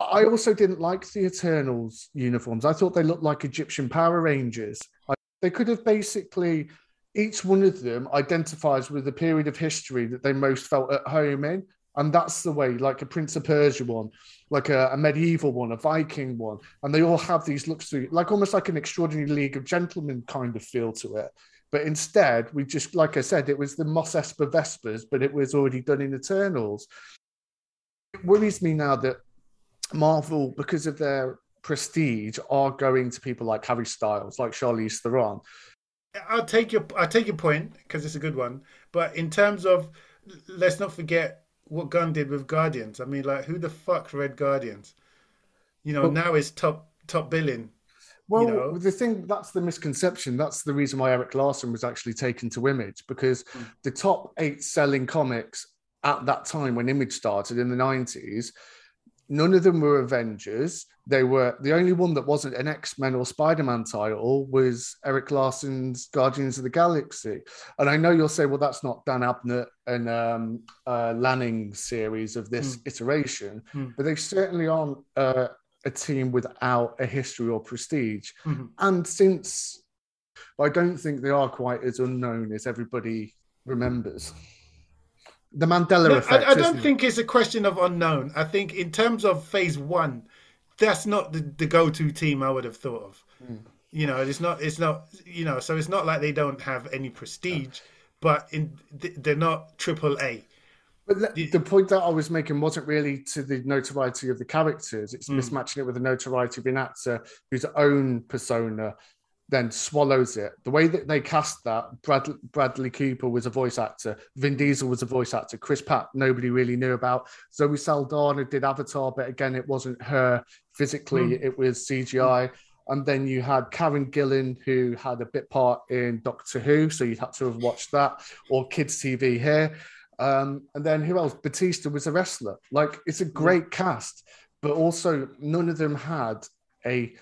S1: I also didn't like the Eternals uniforms. I thought they looked like Egyptian Power Rangers. I, they could have basically, each one of them identifies with the period of history that they most felt at home in. And that's the way, like a Prince of Persia one, like a, a medieval one, a Viking one. And they all have these looks through, like almost like an extraordinary league of gentlemen kind of feel to it. But instead, we just, like I said, it was the Mos Espa Vespers, but it was already done in Eternals. It worries me now that Marvel, because of their prestige, are going to people like Harry Styles, like Charlize Theron.
S3: I'll take your I take your point because it's a good one. But in terms of, let's not forget what Gunn did with Guardians. I mean, like, who the fuck read Guardians? You know, well, now it's top top billing.
S1: Well,
S3: you know?
S1: the thing that's the misconception. That's the reason why Erik Larsen was actually taken to Image because mm. the top eight selling comics at that time when Image started in the nineties none of them were Avengers. They were the only one that wasn't an X Men or Spider Man title was Erik Larsen's Guardians of the Galaxy. And I know you'll say, well, that's not Dan Abnett and um, uh, Lanning series of this mm. iteration, mm. but they certainly aren't uh, a team without a history or prestige. Mm-hmm. And since I don't think they are quite as unknown as everybody remembers the Mandela no, effect.
S3: I, I don't think it? it's a question of unknown. I think in terms of phase one, that's not the, the go-to team I would have thought of. Mm. You know, it's not. It's not. You know, so it's not like they don't have any prestige, but in they're not triple A.
S1: But the, the, point that I was making wasn't really to the notoriety of the characters. It's mm. mismatching it with the notoriety of an actor whose own persona then swallows it. The way that they cast that, Brad, Bradley Cooper was a voice actor, Vin Diesel was a voice actor, Chris Pratt nobody really knew about. Zoe Saldana did Avatar, but again, it wasn't her physically; mm. it was CGI. Mm. And then you had Karen Gillan, who had a bit part in Doctor Who, so you'd have to have watched that, or Kids TV here. Um, and then who else? Batista was a wrestler. Like it's a great cast, but also none of them had a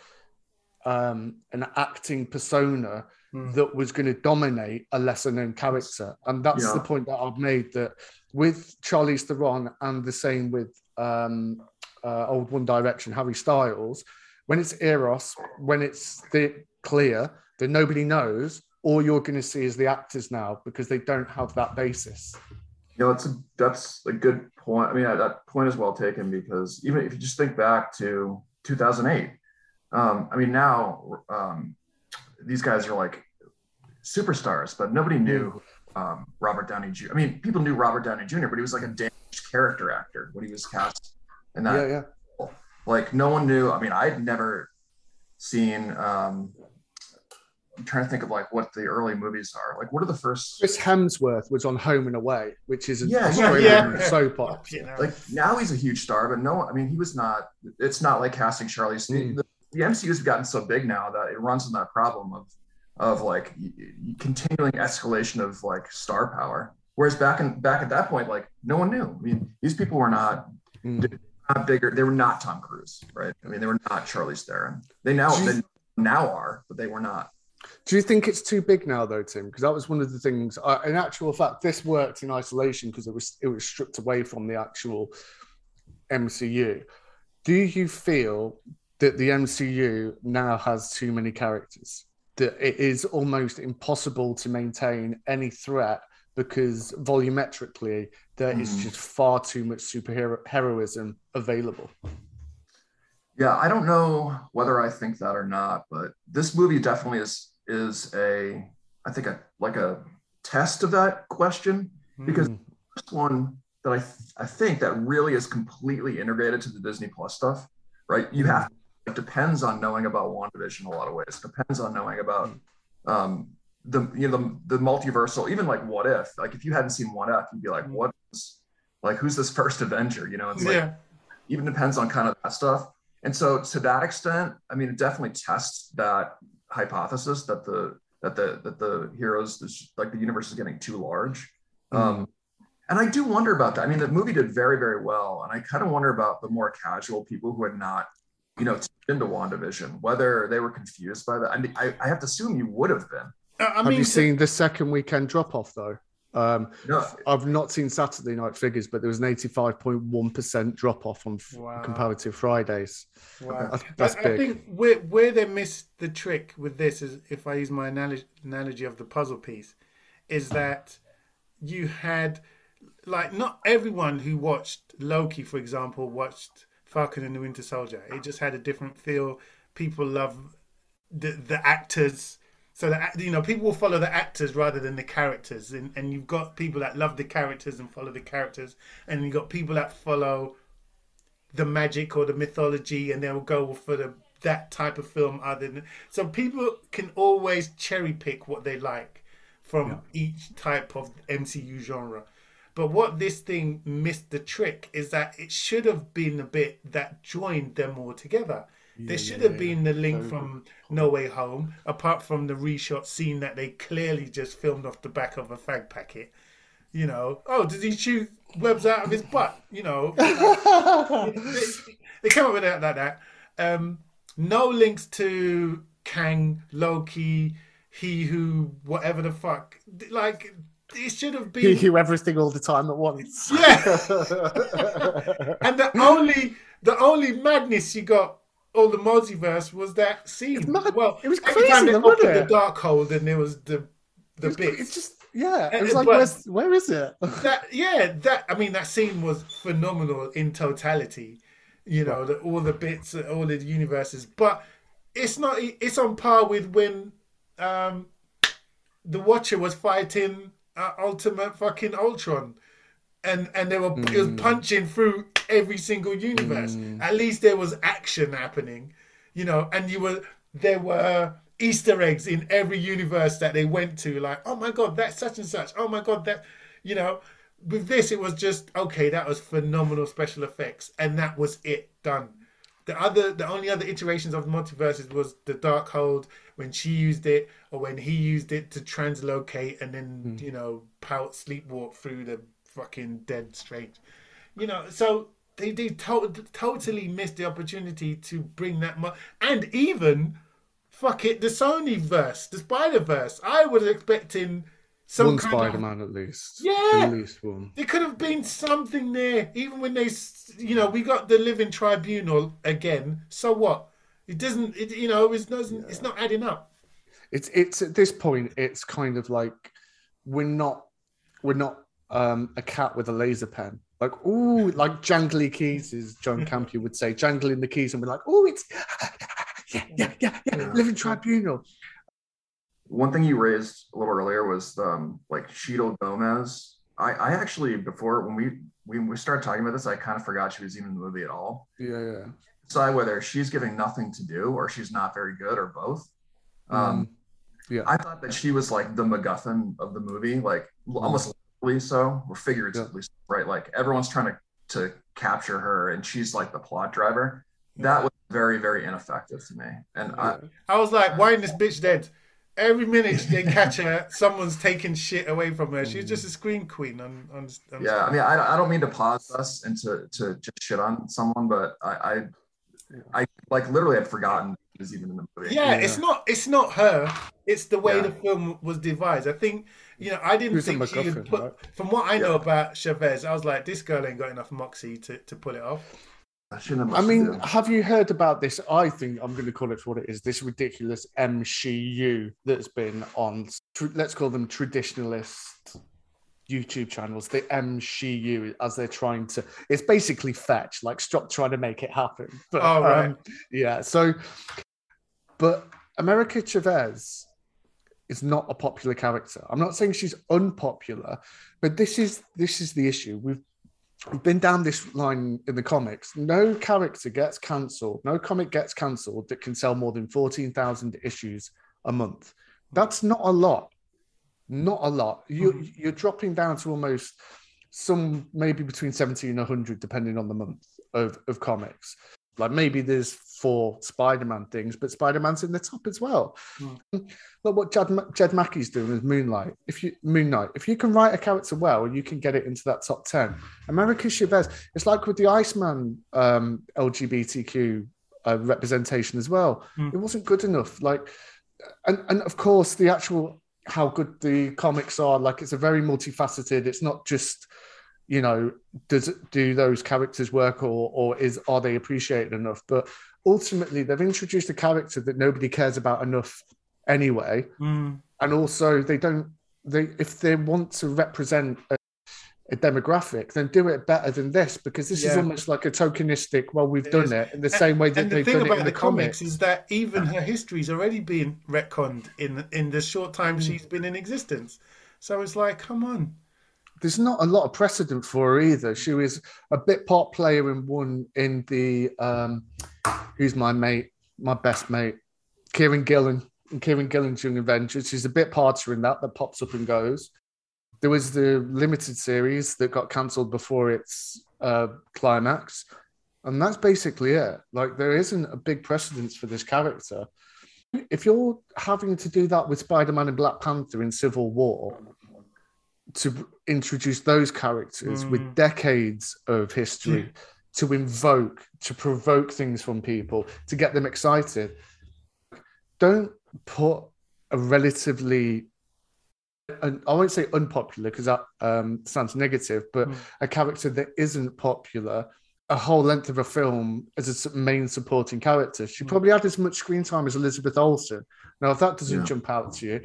S1: um, an acting persona mm. that was going to dominate a lesser known character. And that's yeah. the point that I've made that with Charlize Theron and the same with um, uh, Old One Direction, Harry Styles, when it's Eros, when it's the Clea that nobody knows, all you're going to see is the actors now because they don't have that basis.
S2: You know, it's a, that's a good point. I mean, that point is well taken because even if you just think back to 2008, um, I mean, now um, these guys are like superstars, but nobody knew um, Robert Downey Jr. I mean, people knew Robert Downey Jr., but he was like a damaged character actor when he was cast in that. Yeah, yeah. Like no one knew. I mean, I'd never seen. Um, I'm trying to think of like what the early movies are. Like, what are the first?
S1: Chris Hemsworth was on Home and Away, which is a yeah, Australian yeah. soap opera.
S2: Like now he's a huge star, but no, I mean, he was not. It's not like casting Charlize. Mm. The, the MCU's gotten so big now that it runs into that problem of of like continuing escalation of like star power. Whereas back in back at that point, like no one knew. I mean, these people were not, mm. not bigger. They were not Tom Cruise, right? I mean, they were not Charlize Theron. They now they now are, but they were not.
S1: Do you think it's too big now, though, Tim? Because that was one of the things. Uh, in actual fact, this worked in isolation because it was it was stripped away from the actual MCU. Do you feel that the MCU now has too many characters. That it is almost impossible to maintain any threat because volumetrically there mm. is just far too much superhero heroism available.
S2: Yeah, I don't know whether I think that or not, but this movie definitely is is a I think a like a test of that question because mm. the first one that I th- I think that really is completely integrated to the Disney Plus stuff, right? You have it depends on knowing about WandaVision in a lot of ways. It depends on knowing about hmm. um, the you know the, the multiversal, even like what if? Like if you hadn't seen What If, you'd be like, hmm. what is like who's this first Avenger? You know, it's like yeah. even depends on kind of that stuff. And so to that extent, I mean, it definitely tests that hypothesis that the that the that the heroes this, like the universe is getting too large. Mm. Um, and I do wonder about that. I mean, the movie did very, very well. And I kind of wonder about the more casual people who had not you know, into WandaVision, whether they were confused by that. I, mean, I, I have to assume you would have been.
S1: Uh, I mean, have you seen the second weekend drop off though? Um, no. I've not seen Saturday night figures, but there was an 85.1% drop off on wow. comparative Fridays. Wow. That's, that's
S3: I,
S1: big.
S3: I think where, where they missed the trick with this is, if I use my analogy, analogy of the puzzle piece, is that you had, like, not everyone who watched Loki, for example, watched Falcon and the Winter Soldier. It just had a different feel. People love the the actors. So that you know, people will follow the actors rather than the characters, and and you've got people that love the characters and follow the characters, and you've got people that follow the magic or the mythology, and they'll go for the that type of film. Other than so, people can always cherry pick what they like from yeah. each type of MCU genre. But what this thing missed the trick is that it should have been a bit that joined them all together. Yeah, there should yeah, have been the link from No Way Home, apart from the reshot scene that they clearly just filmed off the back of a fag packet. You know, oh, did he shoot webs out of his butt? You know, they, they, came up with that like that. Um, no links to Kang, Loki, he who, whatever the fuck. Like it should have been
S1: he who everything all the time at once.
S3: Yeah. and the only the only madness you got all the multiverse was that scene. Well,
S1: it was crazy. Time they
S3: the Darkhold and there was the the
S1: it
S3: bits.
S1: It's just yeah. It was like, where's, where is it?
S3: that yeah, that I mean, that scene was phenomenal in totality. You know, the, all the bits, all the universes, but it's not. It's on par with when um the Watcher was fighting uh, Ultimate fucking Ultron. And, and they were mm. it was mm. punching through every single universe. Mm. At least there was action happening, you know. And you were there were Easter eggs in every universe that they went to. Like, oh my god, that's such and such. Oh my god, that you know. With this, it was just okay. That was phenomenal special effects, and that was it done. The other, the only other iterations of multiverses was the Darkhold when she used it, or when he used it to translocate and then mm. you know pout sleepwalk through the fucking dead strange. You know, so they they to- totally missed the opportunity to bring that much, and even fuck it, the Sony verse, the Spider Verse. I was expecting some
S1: one Spider-Man of, at least.
S3: Yeah,
S1: at least one.
S3: There could have been something there, even when they, you know, we got the Living Tribunal again. So what? It doesn't. It you know, it's not. Yeah. It's not adding up.
S1: It's it's at this point. It's kind of like we're not we're not um, a cat with a laser pen. Like, ooh, like jangly keys, as John Campea would say, jangling the keys, and we're like, oh, it's yeah, yeah, yeah, yeah, living tribunal.
S2: One thing you raised a little earlier was um, like Xochitl Gomez. I, I actually before when we when we started talking about this, I kind of forgot she was even in the movie at all.
S1: Yeah, yeah.
S2: Decide whether she's giving nothing to do or she's not very good or both. Um, mm. yeah, I thought that she was like the MacGuffin of the movie, like almost so, or figuratively, yeah. right? Like everyone's trying to to capture her, and she's like the plot driver. That was very very ineffective to me, and yeah.
S3: I I was like, why is this bitch dead? Every minute they catch her, someone's taking shit away from her. She's mm. just a screen queen. On, on, on
S2: yeah, I mean, I, I don't mean to pause us and to, to just shit on someone, but I, I, I like literally had forgotten was even in the movie.
S3: Yeah, yeah, it's not it's not her. It's the way yeah. the film was devised. I think you know I didn't think she had put. Right? From what I know about Chavez, I was like, this girl ain't got enough moxie to, to pull it off.
S1: I mean, have you heard about this? I think I'm going to call it for what it is. This ridiculous MCU that's been on, let's call them traditionalist YouTube channels, the MCU, as they're trying to. It's basically fetch, like stop trying to make it happen.
S3: But, oh right, um,
S1: yeah. So, but America Chavez is not a popular character. I'm not saying she's unpopular, but this is this is the issue. We've we've been down this line in the comics. No character gets cancelled. No comic gets cancelled that can sell more than fourteen thousand issues a month. That's not a lot. Not a lot. You mm-hmm. you're dropping down to almost some maybe between 70 and 100 depending on the month of, of comics like maybe there's four Spider-Man things, but Spider-Man's in the top as well. Mm. Look what Jed, Jed MacKay's doing with Moonlight. If you Moon Knight, if you can write a character well, you can get it into that top ten. America Chavez, it's like with the Iceman um, LGBTQ uh, representation as well. Mm. It wasn't good enough. Like, and and of course the actual how good the comics are. Like, it's a very multifaceted. It's not just you know does do those characters work or or is are they appreciated enough but ultimately they've introduced a character that nobody cares about enough anyway
S3: mm.
S1: and also they don't they if they want to represent a, a demographic then do it better than this because this yeah. is almost like a tokenistic well we've it done is. it in the and, same way that the they've done it in the, the comics,
S3: comics is that even her history's already been retconned in in the short time mm. she's been in existence so it's like come on
S1: there's not a lot of precedent for her either. She was a bit part player in one in the um, who's my mate, my best mate, Kieron Gillen, and Kieron Gillen's Young Avengers. She's a bit parter in that that pops up and goes. There was the limited series that got cancelled before its uh, climax, and that's basically it. Like there isn't a big precedence for this character. If you're having to do that with Spider-Man and Black Panther in Civil War, to introduce those characters mm. with decades of history yeah. to invoke, to provoke things from people, to get them excited. Don't put a relatively I won't say unpopular because that um, sounds negative, but mm. a character that isn't popular a whole length of a film as a main supporting character. She mm. probably had as much screen time as Elizabeth Olsen. Now, if that doesn't yeah. jump out to you,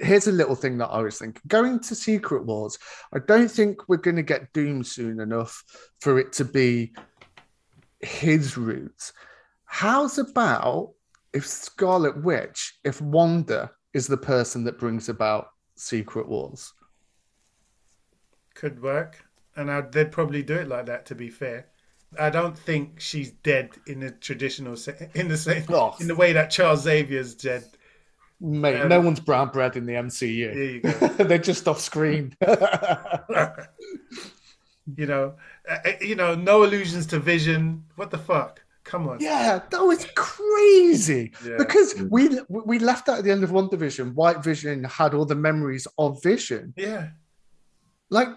S1: here's a little thing that I was thinking. Going to Secret Wars, I don't think we're going to get Doom soon enough for it to be his route. How's about if Scarlet Witch, if Wanda is the person that brings about Secret Wars?
S3: Could work and I'd, they'd probably do it like that. To be fair, I don't think she's dead in the traditional in the same oh. in the way that Charles Xavier's dead.
S1: Mate, um, no one's brown bread in the MCU.
S3: There you go.
S1: They're just off screen.
S3: you know, uh, uh, you know, no allusions to Vision. What the fuck? Come on.
S1: Yeah, that was crazy. Yeah. Because we we left out at the end of WandaVision. White Vision had all the memories of Vision.
S3: Yeah.
S1: Like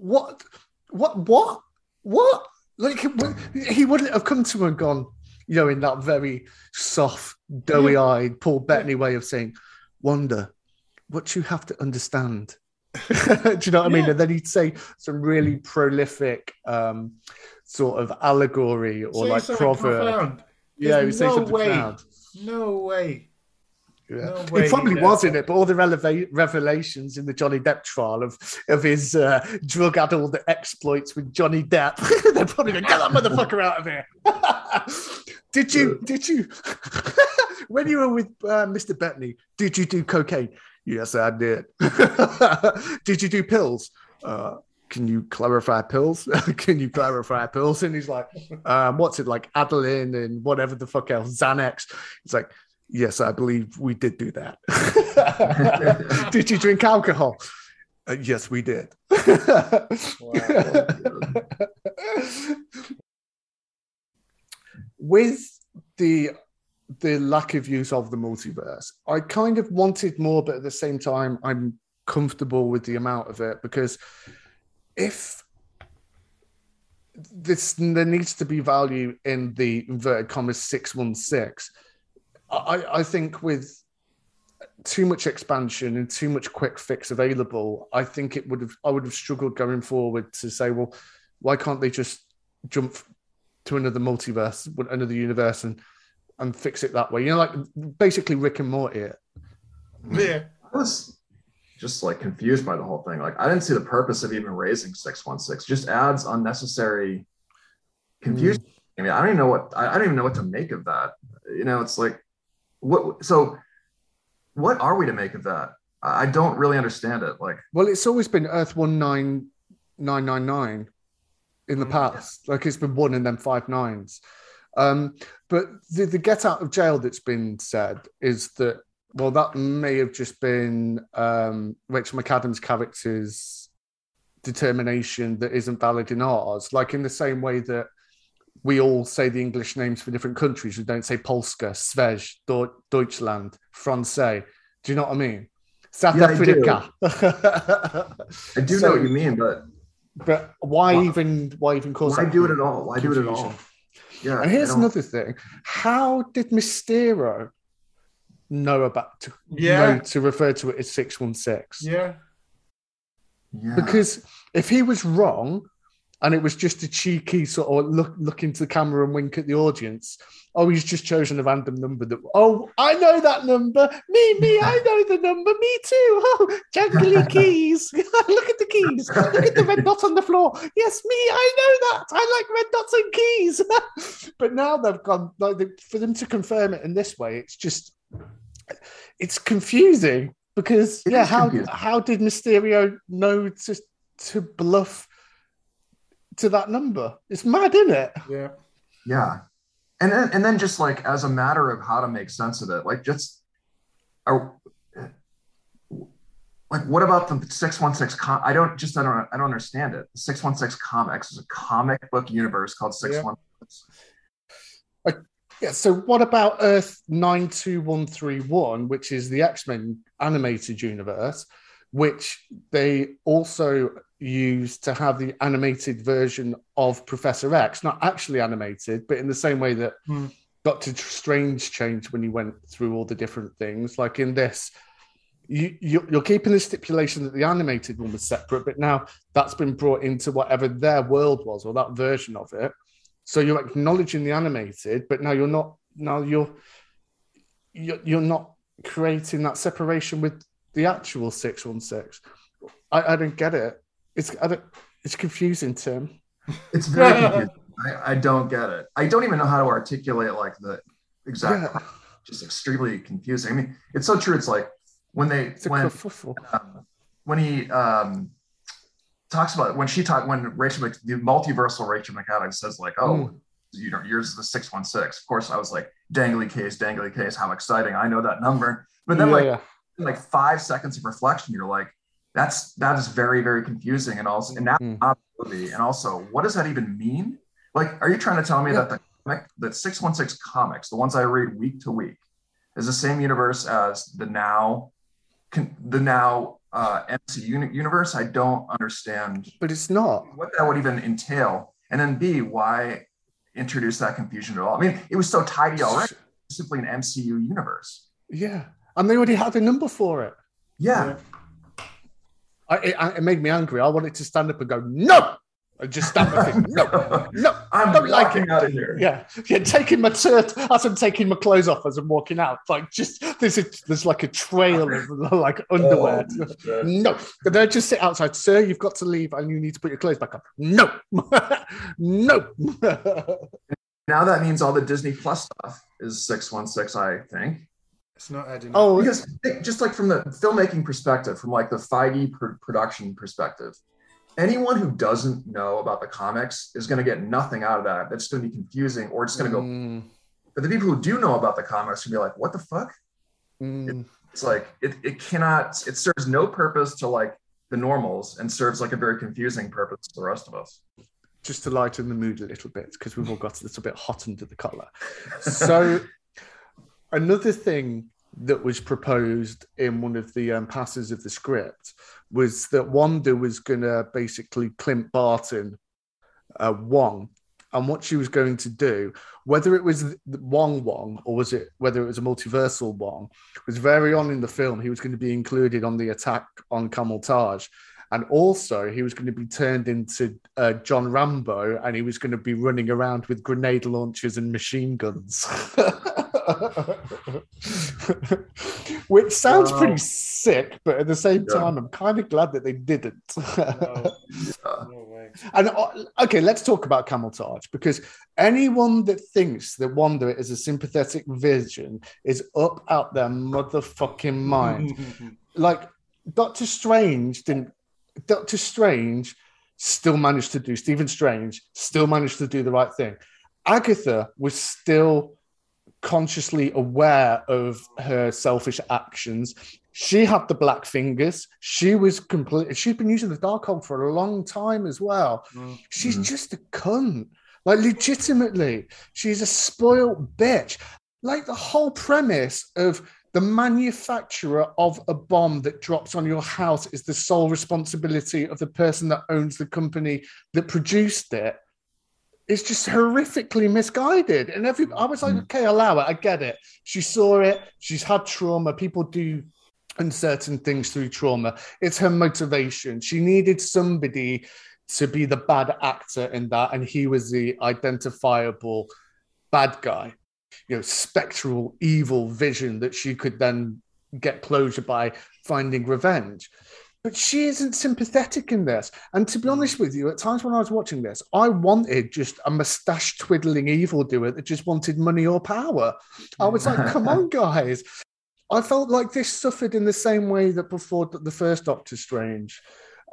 S1: what, what, what, what? Like he wouldn't have come to him and gone, you know, in that very soft, doughy-eyed Paul Bettany way of saying, "Wanda, what you have to understand." Do you know what I mean? And then he'd say some really prolific um, sort of allegory or like proverb. Yeah, he'd say no something
S3: way.
S1: profound.
S3: No way.
S1: Yeah. No probably was in it, but all the releva- revelations in the Johnny Depp trial of of his uh, drug-addled exploits with Johnny Depp, they're probably going, to get that motherfucker out of here. did you? Did you? when you were with uh, Mr. Bettany, did you do cocaine? Yes, I did. did you do pills? Uh, can you clarify pills? can you clarify pills? And he's like, um, what's it like, Adderall and whatever the fuck else, Xanax. It's like, Yes, I believe we did do that. did you drink alcohol? Uh, yes, we did. With the the lack of use of the multiverse, I kind of wanted more, but at the same time, I'm comfortable with the amount of it because if this there needs to be value in the inverted commas 616 I, I think with too much expansion and too much quick fix available, I think it would have I would have struggled going forward to say, well, why can't they just jump to another multiverse, another universe, and and fix it that way? You know, like basically Rick and Morty.
S3: Yeah,
S2: I was just like confused by the whole thing. Like I didn't see the purpose of even raising six one six. Just adds unnecessary confusion. Mm. I mean, I don't even know what I, I don't even know what to make of that. You know, it's like what so what are we to make of that? I don't really understand it like.
S1: Well it's always been earth 19999 in the mm, past. Like it's been one and then five nines. Um but the, the get out of jail that's been said is that well that may have just been um rachel mcadams character's determination that isn't valid in ours. Like in the same way that we all say the English names for different countries. We don't say Polska, Swej, Deutschland, Francais. Do you know what I mean? South yeah, Africa.
S2: I do, I do so, know what you mean, but
S1: but why, why even why even cause
S2: why do it at all? Why confusion? do it at all?
S1: Yeah. And here's another thing: How did Mysterio know about to yeah. know to refer to it as six one six?
S3: Yeah.
S2: Yeah.
S1: Because if he was wrong, and it was just a cheeky sort of look look into the camera and wink at the audience. Oh, he's just chosen a random number that. Oh, I know that number. Me, me, I know the number. Me too. Oh, jangly keys. look at the keys. Look at the red dot on the floor. Yes, me, I know that. I like red dots and keys. but now they've gone like for them to confirm it in this way. It's just it's confusing because it yeah, how confusing. how did Mysterio know to to bluff? To that number. It's mad, isn't it?
S3: Yeah.
S2: Yeah. And then, and then just like as a matter of how to make sense of it, like just are, like what about the 616 com- I don't just I don't I don't understand it. The 616 comics is a comic book universe called 616.
S1: Yeah. yeah, so what about Earth 92131, which is the X-Men animated universe? which they also used to have the animated version of Professor X, not actually animated, but in the same way that mm. Doctor Strange changed when he went through all the different things. Like in this, you, you, are keeping the stipulation that the animated one was separate, but now that's been brought into whatever their world was or that version of it. So you're acknowledging the animated, but now you're not. Now you're you're, you're not creating that separation with the actual six one six. I, I don't get it. It's I don't, it's confusing, Tim.
S2: It's very confusing. I, I, don't get it. I don't even know how to articulate like the exact. Yeah. Just extremely confusing. I mean, it's so true. It's like when they it's when um, when he um, talks about when she talked when Rachel the multiversal Rachel McAdams says like, oh. Mm. You know, yours is the 616. Of course, I was like, dangly case, dangly case. How exciting. I know that number. But then, yeah, like, yeah. like five seconds of reflection, you're like, that's that is very very confusing and also and now mm. movie and also what does that even mean? Like are you trying to tell me yeah. that the comic that 616 comics the ones i read week to week is the same universe as the now the now uh mcu universe? I don't understand
S1: but it's not.
S2: what that would even entail. And then b why introduce that confusion at all? I mean it was so tidy already. simply an mcu universe.
S1: yeah. And they already have a number for it.
S2: Yeah. yeah.
S1: I, it, it, made me angry. I wanted to stand up and go, no, and just stand up. no, no,
S2: I'm don't like it. out of here.
S1: Yeah, yeah, taking my shirt as I'm taking my clothes off as I'm walking out. Like just there's a, there's like a trail of like underwear. Oh, no, but they just sit outside, sir. You've got to leave, and you need to put your clothes back on. No, no.
S2: now that means all the Disney Plus stuff is six one six. I think.
S3: It's not adding.
S2: Oh, because just like from the filmmaking perspective, from like the Feige pr- production perspective, anyone who doesn't know about the comics is going to get nothing out of that. That's going to be confusing, or it's going to mm. go. But the people who do know about the comics will be like, "What the fuck?" Mm. It, it's like it, it cannot. It serves no purpose to like the normals, and serves like a very confusing purpose to the rest of us.
S1: Just to lighten the mood a little bit, because we've all got a little bit hot under the collar. So another thing that was proposed in one of the um, passes of the script was that Wanda was going to basically Clint Barton uh, Wong, and what she was going to do, whether it was Wong Wong or was it whether it was a multiversal Wong, was very on in the film. He was going to be included on the attack on Kamar-Taj. And also, he was going to be turned into uh, John Rambo, and he was going to be running around with grenade launchers and machine guns. Which sounds pretty sick, but at the same yeah. time, I'm kind of glad that they didn't. no. And uh, okay, let's talk about Kamar-Taj because anyone that thinks that Wanda is a sympathetic vision is up out their motherfucking mind. like Doctor Strange didn't. Doctor Strange still managed to do. Stephen Strange still managed to do the right thing. Agatha was still consciously aware of her selfish actions. She had the black fingers. She was complete. She'd been using the Darkhold for a long time as well. Mm. She's mm. just a cunt. Like legitimately, she's a spoiled bitch. Like the whole premise of the manufacturer of a bomb that drops on your house is the sole responsibility of the person that owns the company that produced it it is just horrifically misguided. And every I was like, mm. okay, allow it. I get it. She saw it. She's had trauma. People do uncertain things through trauma. It's her motivation. She needed somebody to be the bad actor in that, and he was the identifiable bad guy. You know, spectral evil vision that she could then get closure by finding revenge but she isn't sympathetic in this. And to be hmm. honest with you, at times when I was watching this, I wanted just a mustache twiddling evildoer that just wanted money or power. I was like, come on, guys. I felt like this suffered in the same way that before the first Doctor Strange,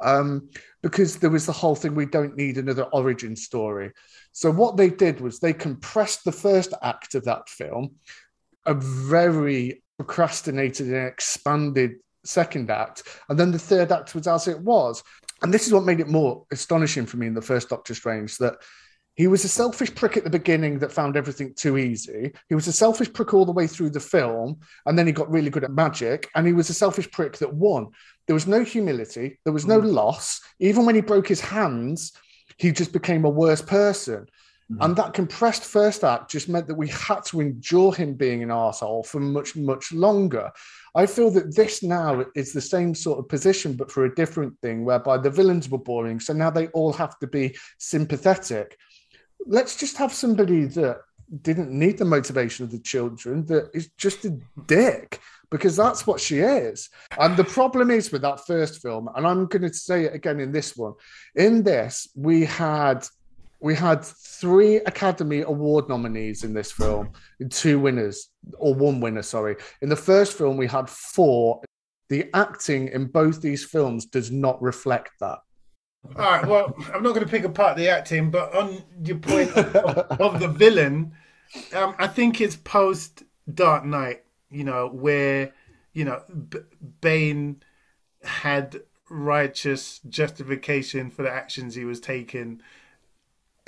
S1: um, because there was the whole thing we don't need another origin story. So, what they did was they compressed the first act of that film, a very procrastinated and expanded second act, and then the third act was as it was. And this is what made it more astonishing for me in the first Doctor Strange that he was a selfish prick at the beginning that found everything too easy. He was a selfish prick all the way through the film, and then he got really good at magic. And he was a selfish prick that won. There was no humility, there was no mm. loss. Even when he broke his hands, he just became a worse person. Mm-hmm. And that compressed first act just meant that we had to endure him being an asshole for much, much longer. I feel that this now is the same sort of position, but for a different thing, whereby the villains were boring. So now they all have to be sympathetic. Let's just have somebody that didn't need the motivation of the children, that is just a dick, because that's what she is. And the problem is with that first film, and I'm going to say it again in this one. In this, we had we had three Academy Award nominees in this film, two winners, or one winner, sorry. In the first film, we had four. The acting in both these films does not reflect that.
S3: All right, well, I'm not going to pick apart the acting, but on your point of, of the villain, um, I think it's post Dark Knight, you know, where, you know, B- Bane had righteous justification for the actions he was taking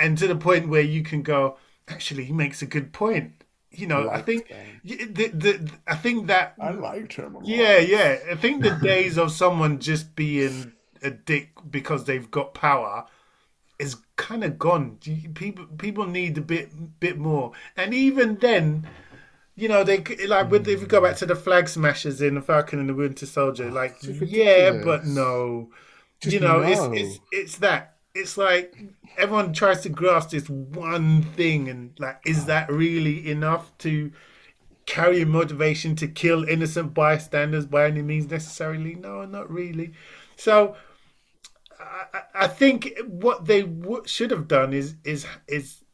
S3: and to the point where you can go, actually, he makes a good point. You know, I, I think the, the, I think that
S1: I liked him.
S3: Yeah, yeah. I think the days of someone just being a dick because they've got power is kind of gone. People people need a bit bit more, and even then, you know, they like with if you go back to the flag smashers in the Falcon and the Winter Soldier, oh, like yeah, but no, Just you know, no. it's it's it's that. It's like everyone tries to grasp this one thing and like is ah. that really enough to carry motivation to kill innocent bystanders by any means necessarily? No not really. So i, I think what they w- should have done is is is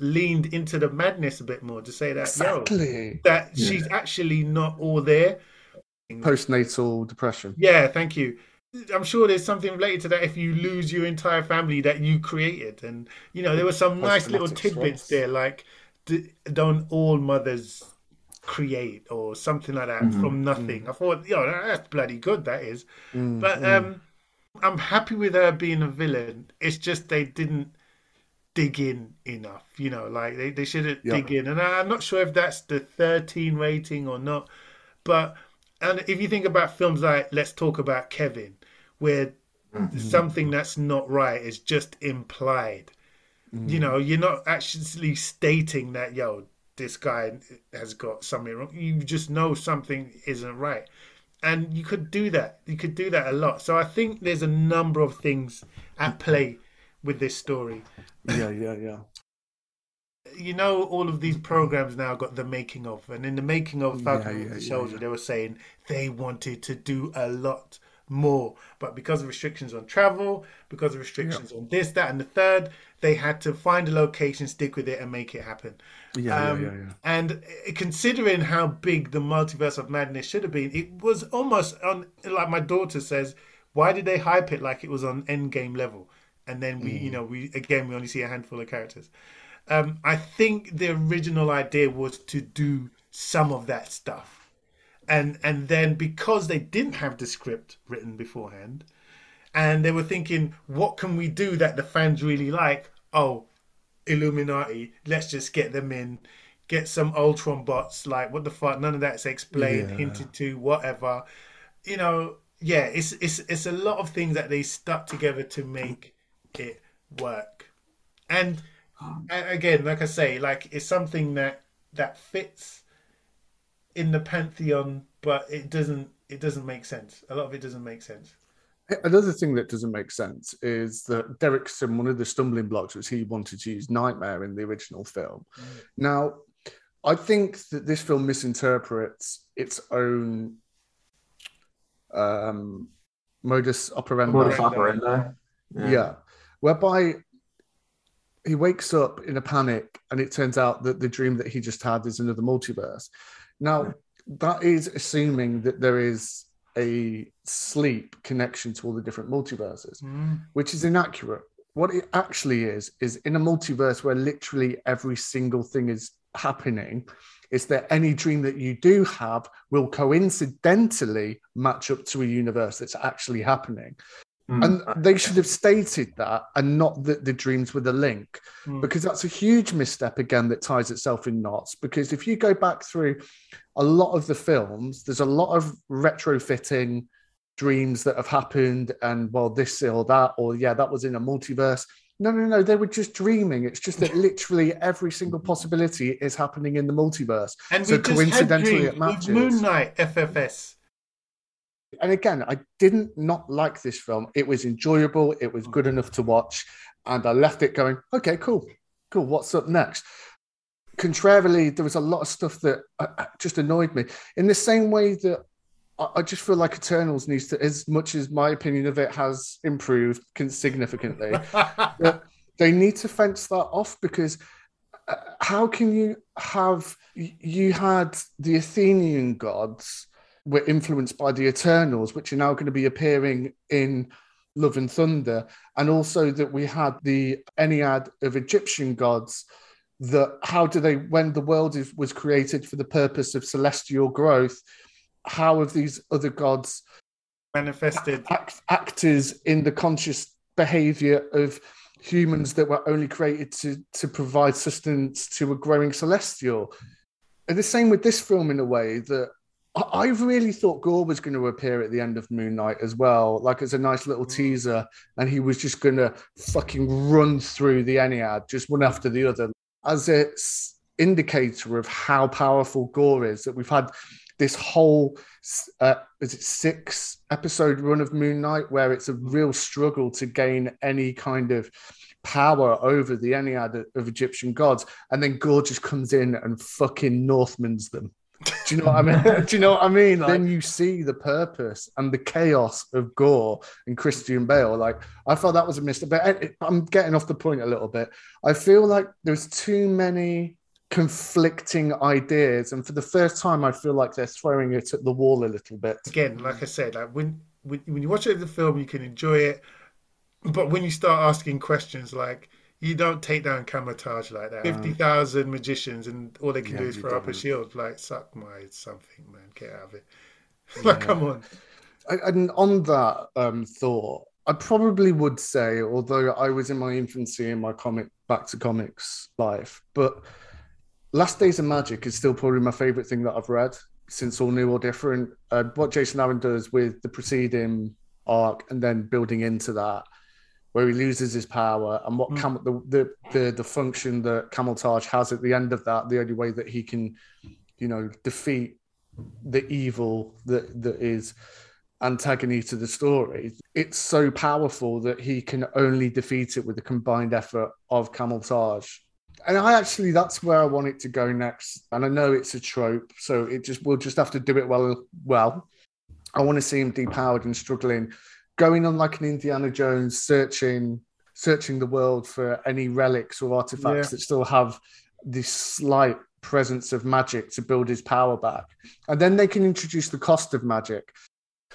S3: leaned into the madness a bit more to say that exactly. Yo, that yeah. she's actually not all there
S1: postnatal depression
S3: yeah thank you I'm sure there's something related to that if you lose your entire family that you created. And, you know, there were some nice little tidbits stress. there, like, don't all mothers create or something like that mm-hmm. from nothing? Mm-hmm. I thought, yo, that's bloody good, that is. Mm-hmm. But um, I'm happy with her being a villain. It's just they didn't dig in enough, you know, like they, they shouldn't yeah. dig in. And I'm not sure if that's the 13 rating or not. But and if you think about films like Let's Talk About Kevin, where mm-hmm. something that's not right is just implied. Mm-hmm. You know, you're not actually stating that, yo, this guy has got something wrong. You just know something isn't right. And you could do that. You could do that a lot. So I think there's a number of things at play with this story.
S1: Yeah, yeah, yeah.
S3: You know, all of these programs now got the making of, and in the making of Falcon yeah, yeah, Soldier, yeah, they were saying they wanted to do a lot more. But because of restrictions on travel, because of restrictions on this, that, and the third, they had to find a location, stick with it, and make it happen.
S1: Yeah, um, yeah, yeah, yeah.
S3: And considering how big the multiverse of madness should have been, it was almost on. Like my daughter says, why did they hype it like it was on Endgame level? And then we, mm. you know, we again we only see a handful of characters. Um, I think the original idea was to do some of that stuff and and then because they didn't have the script written beforehand and they were thinking what can we do that the fans really like oh illuminati let's just get them in get some ultron bots like what the fuck none of that's explained yeah. hinted to whatever you know yeah it's it's it's a lot of things that they stuck together to make it work and again like i say like it's something that that fits in the pantheon, but it doesn't it doesn't make sense. A lot of it doesn't make sense.
S1: Another thing that doesn't make sense is that Derrickson, one of the stumbling blocks was he wanted to use Nightmare in the original film. Mm. Now, I think that this film misinterprets its own um, modus operandi.
S2: Modus operandi.
S1: Yeah. yeah. Whereby he wakes up in a panic and it turns out that the dream that he just had is another multiverse. Now, that is assuming that there is a sleep connection to all the different multiverses, mm. which is inaccurate. What it actually is, is in a multiverse where literally every single thing is happening, is that any dream that you do have will coincidentally match up to a universe that's actually happening. Mm. And they should have stated that and not that the dreams were the link, mm. because that's a huge misstep again that ties itself in knots. Because if you go back through a lot of the films, there's a lot of retrofitting dreams that have happened, and well, this or that, or yeah, that was in a multiverse. No, no, no, they were just dreaming. It's just that literally every single possibility is happening in the multiverse.
S3: And so coincidentally, it matches. Moon Knight FFS
S1: and again, I didn't not like this film. It was enjoyable. It was good enough to watch, and I left it going, okay, cool, cool. What's up next? Contrarily, there was a lot of stuff that uh, uh, just annoyed me. In the same way that I just feel like Eternals needs to, as much as my opinion of it has improved significantly, they need to fence that off because uh, how can you have you had the Athenian gods were influenced by the Eternals, which are now going to be appearing in Love and Thunder, and also that we had the Ennead of Egyptian gods. That how do they, when the world is, was created for the purpose of celestial growth, how have these other gods
S3: manifested
S1: act, actors in the conscious behavior of humans that were only created to to provide sustenance to a growing celestial? And the same with this film in a way that I really thought Gorr was going to appear at the end of Moon Knight as well, like as a nice little mm. teaser, and he was just going to fucking run through the Ennead, just one after the other, as its indicator of how powerful Gorr is. That we've had this whole, uh, is it six episode run of Moon Knight, where it's a real struggle to gain any kind of power over the Ennead of Egyptian gods, and then Gorr just comes in and fucking Northmans them. Do you know what I mean? Do you know what I mean? Like, then you see the purpose and the chaos of Gorr and Christian Bale. Like I felt that was a mistake, but eh, I'm getting off the point a little bit. I feel like there's too many conflicting ideas, and for the first time, I feel like they're throwing it at the wall a little bit.
S3: Again, like I said, like when when, when you watch it the film, you can enjoy it, but when you start asking questions like you don't take down Kamar-Taj like that. Fifty thousand magicians, and all they can yeah, do is throw up a shield. Like suck my something, man. Get out of it. like, come on.
S1: And on that um, thought, I probably would say, although I was in my infancy in my comic back to comics life, but Last Days of Magic is still probably my favorite thing that I've read since All New All Different. Uh, what Jason Aaron does with the preceding arc and then building into that where he loses his power and what mm. Cam- the, the, the the function that Kamar-Taj has at the end of that, the only way that he can, you know, defeat the evil that that is antagony to the story. It's so powerful that he can only defeat it with the combined effort of Kamar-Taj. And I actually that's where I want it to go next. And I know it's a trope, so it just we'll just have to do it well well. I want to see him depowered and struggling going on like an Indiana Jones, searching searching the world for any relics or artifacts yeah. that still have this slight presence of magic to build his power back. And then they can introduce the cost of magic.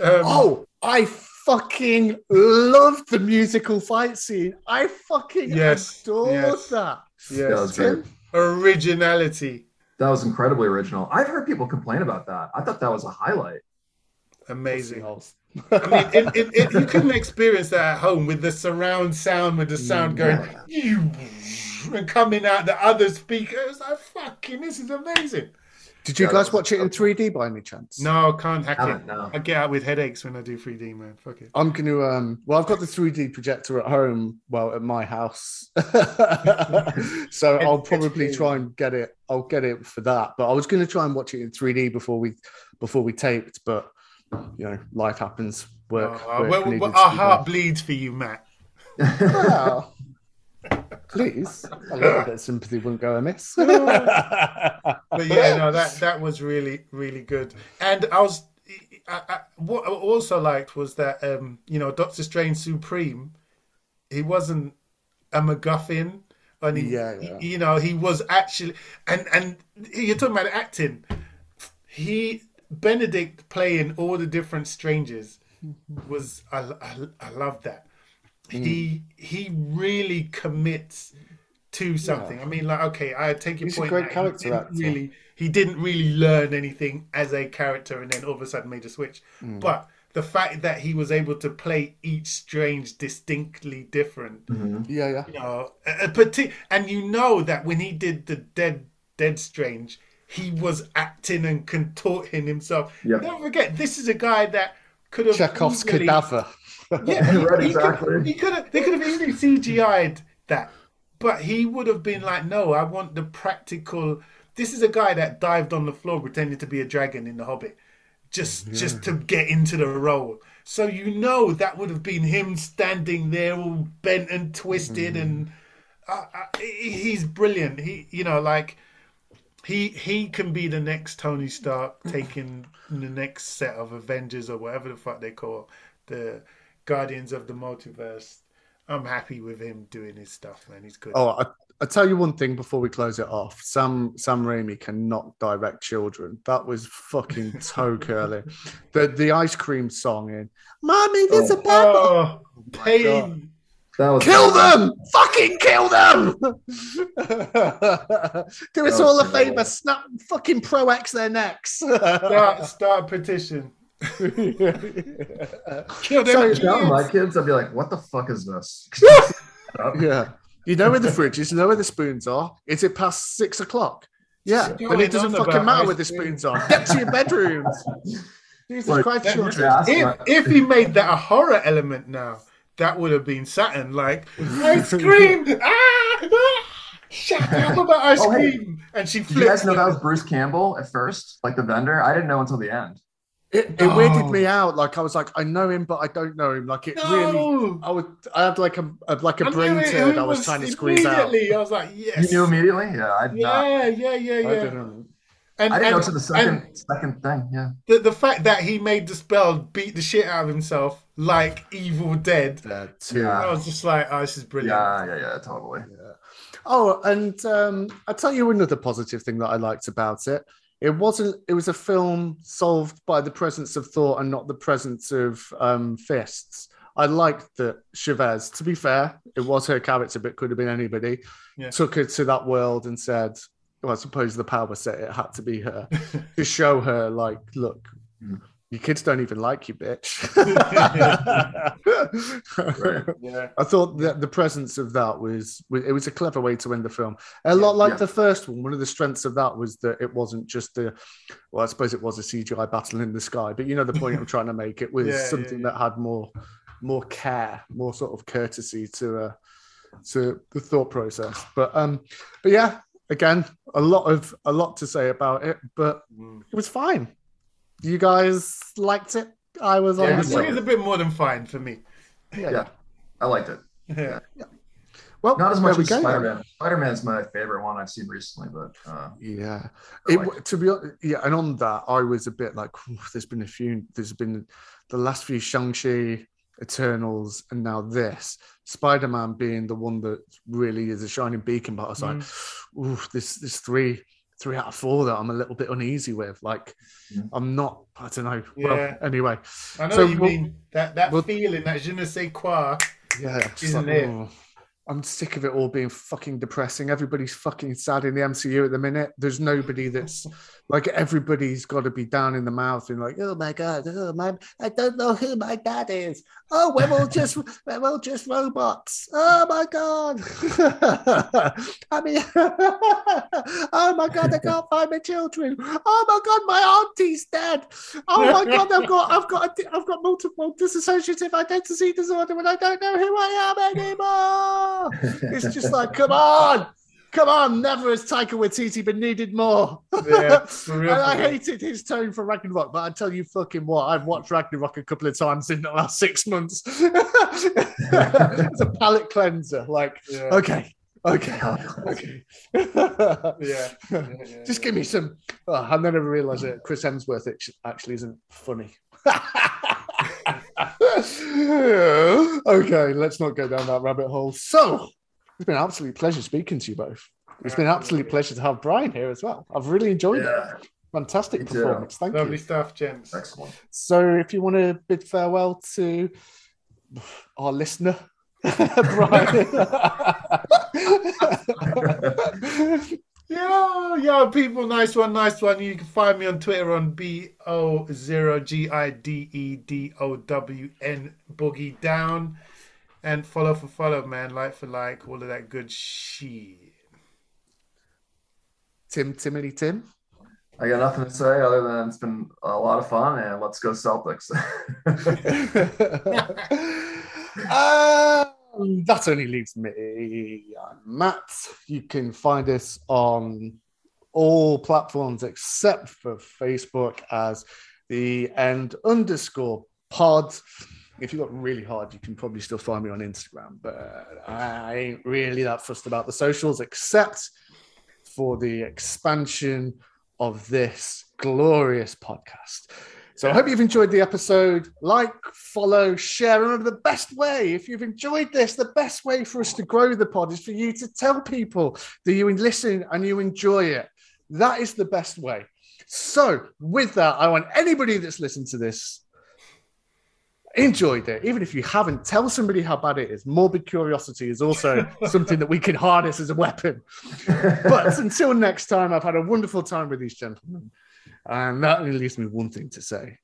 S1: Um, oh, I fucking love the musical fight scene. I fucking yes, adore yes, that.
S3: Yes, that originality.
S2: That was incredibly original. I've heard people complain about that. I thought that was a highlight.
S3: Amazing. I mean, it, it, it, you couldn't experience that at home with the surround sound, with the sound going and coming out the other speaker. It was like, fucking, this is amazing.
S1: Did you yeah, guys watch it in 3D by any chance?
S3: No, I can't hack it. No. I get out with headaches when I do 3D, man. Fuck it.
S1: I'm going to, um, well, I've got the 3D projector at home, well, at my house. so I'll probably try and get it. I'll get it for that. But I was going to try and watch it in 3D before we, before we taped, but you know, life happens. Work.
S3: Oh, well, well, our heart bleeds for you, Mat. well,
S1: please, a little bit of sympathy wouldn't go amiss.
S3: but yeah, no, that that was really really good. And I was, I, I, what I also liked was that um, you know Doctor Strange Supreme, he wasn't a MacGuffin. And he, yeah, yeah. you know, he was actually, and and you're talking about acting. He Benedict playing all the different strangers was I, I, I love that. Mm. He he really commits to something. Yeah. I mean, like okay, I take your
S1: He's
S3: point.
S1: A great character
S3: he
S1: actor.
S3: Really, he didn't really learn anything as a character, and then all of a sudden made a switch. Mm. But the fact that he was able to play each strange distinctly different.
S2: Mhm.
S1: Yeah, yeah.
S3: You know, a, a parti- and you know that when he did the dead dead strange, he was acting and contorting himself.
S2: Yep.
S3: Don't forget, this is a guy that could have
S1: Chekhov's
S3: easily-
S1: cadaver.
S3: Yeah, he,
S2: Right,
S3: he
S2: exactly.
S3: Could, he could have. They could have easily CGI'd that, but he would have been like, "No, I want the practical." This is a guy that dived on the floor pretending to be a dragon in The Hobbit, just just to get into the role. So you know that would have been him standing there all bent and twisted, and uh, uh, he's brilliant. He, you know, like he he can be the next Tony Stark taking the next set of Avengers or whatever the fuck they call the Guardians of the Multiverse. I'm happy with him doing his stuff, man. He's good.
S1: Oh, I, I tell you one thing before we close it off. Sam Sam Raimi cannot direct children. That was fucking toe curling. The the ice cream song in Mommy, there's a pepper.
S3: Oh, oh, oh pain.
S2: That was
S1: Kill them! Fucking kill them! Do us all a
S2: was
S1: favor, snap fucking Pro X their necks.
S3: Start, start a petition. Kill them.
S1: So-
S2: If that were my kids, I'd be like, "What the fuck is this?"
S1: yeah. You know where the fridge is, you know where the spoons are. Is it past six o'clock? Yeah.
S3: What's
S1: Then it doesn't fucking matter where the spoons are. Get to your bedrooms. Jesus
S2: Like,
S1: Christ, children.
S3: If, if he made that a horror element now, that would have been Saturn. Like, ice cream! ah, ah, shut up about ice
S2: Oh, hey.
S3: And she flipped.
S2: Did you guys know that was Bruce Campbell at first, like the vendor? I didn't know until the end.
S1: It, it
S3: No.
S1: weirded me out. Like I was like, I know him, but I don't know him. Like it really.
S3: No!
S1: I would. I had like a, a like a
S3: I
S1: brain
S3: it,
S1: turd. I was trying to squeeze out.
S3: I was like, yes.
S2: You knew immediately? Yeah, I did not.
S3: Yeah, yeah, yeah,
S1: I
S3: yeah.
S1: don't know.
S3: And,
S2: I didn't know
S3: and-
S2: to the second second thing. Yeah.
S3: the, the fact that he made the spell beat the shit out of himself like Evil Dead.
S1: That.
S2: Yeah.
S3: I was just like, oh, this is brilliant.
S2: Yeah, yeah, yeah, totally.
S1: Oh, and um, I'll tell you another positive thing that I liked about it. It wasn't. It was a film solved by the presence of thought and not the presence of um, fists. I liked that Chavez. To be fair, it was her character, but could have been anybody.
S3: Yeah.
S1: Took her to that world and said, "Well, I suppose the power set it had to be her to show her, like, look."
S2: Mm.
S1: Your kids don't even like you, bitch.
S2: Right.
S3: Yeah.
S1: I thought that the presence of that was it was a clever way to end the film. A lot like
S2: Yeah.
S1: the first one. One of the strengths of that was that it wasn't just a well, I suppose it was a CGI battle in the sky, but you know the point I'm trying to make. It was
S3: Yeah, yeah,
S1: something
S3: yeah.
S1: that had more more care, more sort of courtesy to uh to the thought process. But um but yeah, again, a lot of a lot to say about it, but
S3: Mm.
S1: it was fine. You guys liked it? I was on
S3: Yeah,
S1: the
S3: it's,
S1: same.
S3: a bit more than fine for me.
S1: Yeah.
S2: Yeah, I liked it.
S3: Yeah.
S1: Well,
S2: Not as much as. Spider Man. Spider Man is my favorite one I've seen recently, but uh,
S1: Yeah,
S2: I
S1: it to be hon- yeah, and on that I was a bit like, there's been a few, there's been the last few Shang Chi, Eternals, and now this Spider Man being the one that really is a shining beacon. But I was like,
S3: Mm.
S1: ooh, this this three three out of four that I'm a little bit uneasy with. Like,
S2: Mm.
S1: I'm not, I don't know.
S3: Yeah.
S1: Well, anyway,
S3: I know
S1: So
S3: you
S1: we'll-
S3: mean. That that
S1: we'll-
S3: feeling, that je ne sais quoi.
S1: yeah,
S3: Isn't
S1: like,
S3: it?
S1: "Oh." I'm sick of it all being fucking depressing. Everybody's fucking sad in the MCU at the minute. There's nobody that's like everybody's got to be down in the mouth and like, oh my god, oh my, I don't know who my dad is. Oh, we're all just we're all just robots. Oh my god. I mean, oh my god, I can't find my children. Oh my god, my auntie's dead. Oh my god, I've got I've got I've got multiple dissociative identity disorder and I don't know who I am anymore. It's just like, come on. Come on, never has Taika Waititi been needed more.
S3: Yeah,
S1: and I hated his tone for Ragnarok, but I tell you fucking what, I've watched Ragnarok a couple of times in the last six months. it's a palate cleanser. Like,
S3: Yeah.
S1: okay, okay, okay.
S3: Yeah. yeah, yeah,
S1: Just give me some. Oh, and then I realised that Chris Hemsworth act- actually isn't funny. okay, let's not go down that rabbit hole. So, it's been an absolute pleasure speaking to you both. It's been an absolute pleasure to have Bryan here as well. I've really enjoyed it. Fantastic
S2: Me too.
S1: performance. Thank
S3: Lovely
S1: you.
S3: stuff, gents.
S2: excellent.
S1: So, if you want to bid farewell to our listener, Bryan,
S3: Yeah, yeah, people, nice one, nice one. You can find me on Twitter on B O zero G I D E D O W N Boogie Down. And follow for follow, man. Like for like, all of that good shit.
S1: Tim, Timothy, Tim.
S2: I got nothing to say other than it's been a lot of fun and let's go Celtics.
S1: Uh, um, that only leaves me. I'm Mat. You can find us on all platforms except for Facebook as the end underscore pod. If you got really hard, you can probably still find me on Instagram, but I ain't really that fussed about the socials except for the expansion of this glorious podcast. So I hope you've enjoyed the episode. Like, follow, share. Remember, the best way, if you've enjoyed this, the best way for us to grow the pod is for you to tell people that you listen and you enjoy it. That is the best way. So, with that, I want anybody that's listened to this enjoyed it. Even if you haven't, tell somebody how bad it is. Morbid curiosity is also something that we can harness as a weapon. but until next time, I've had a wonderful time with these gentlemen. And that only leaves me one thing to say.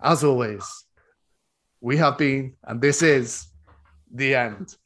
S1: As always, we have been, and this is the end.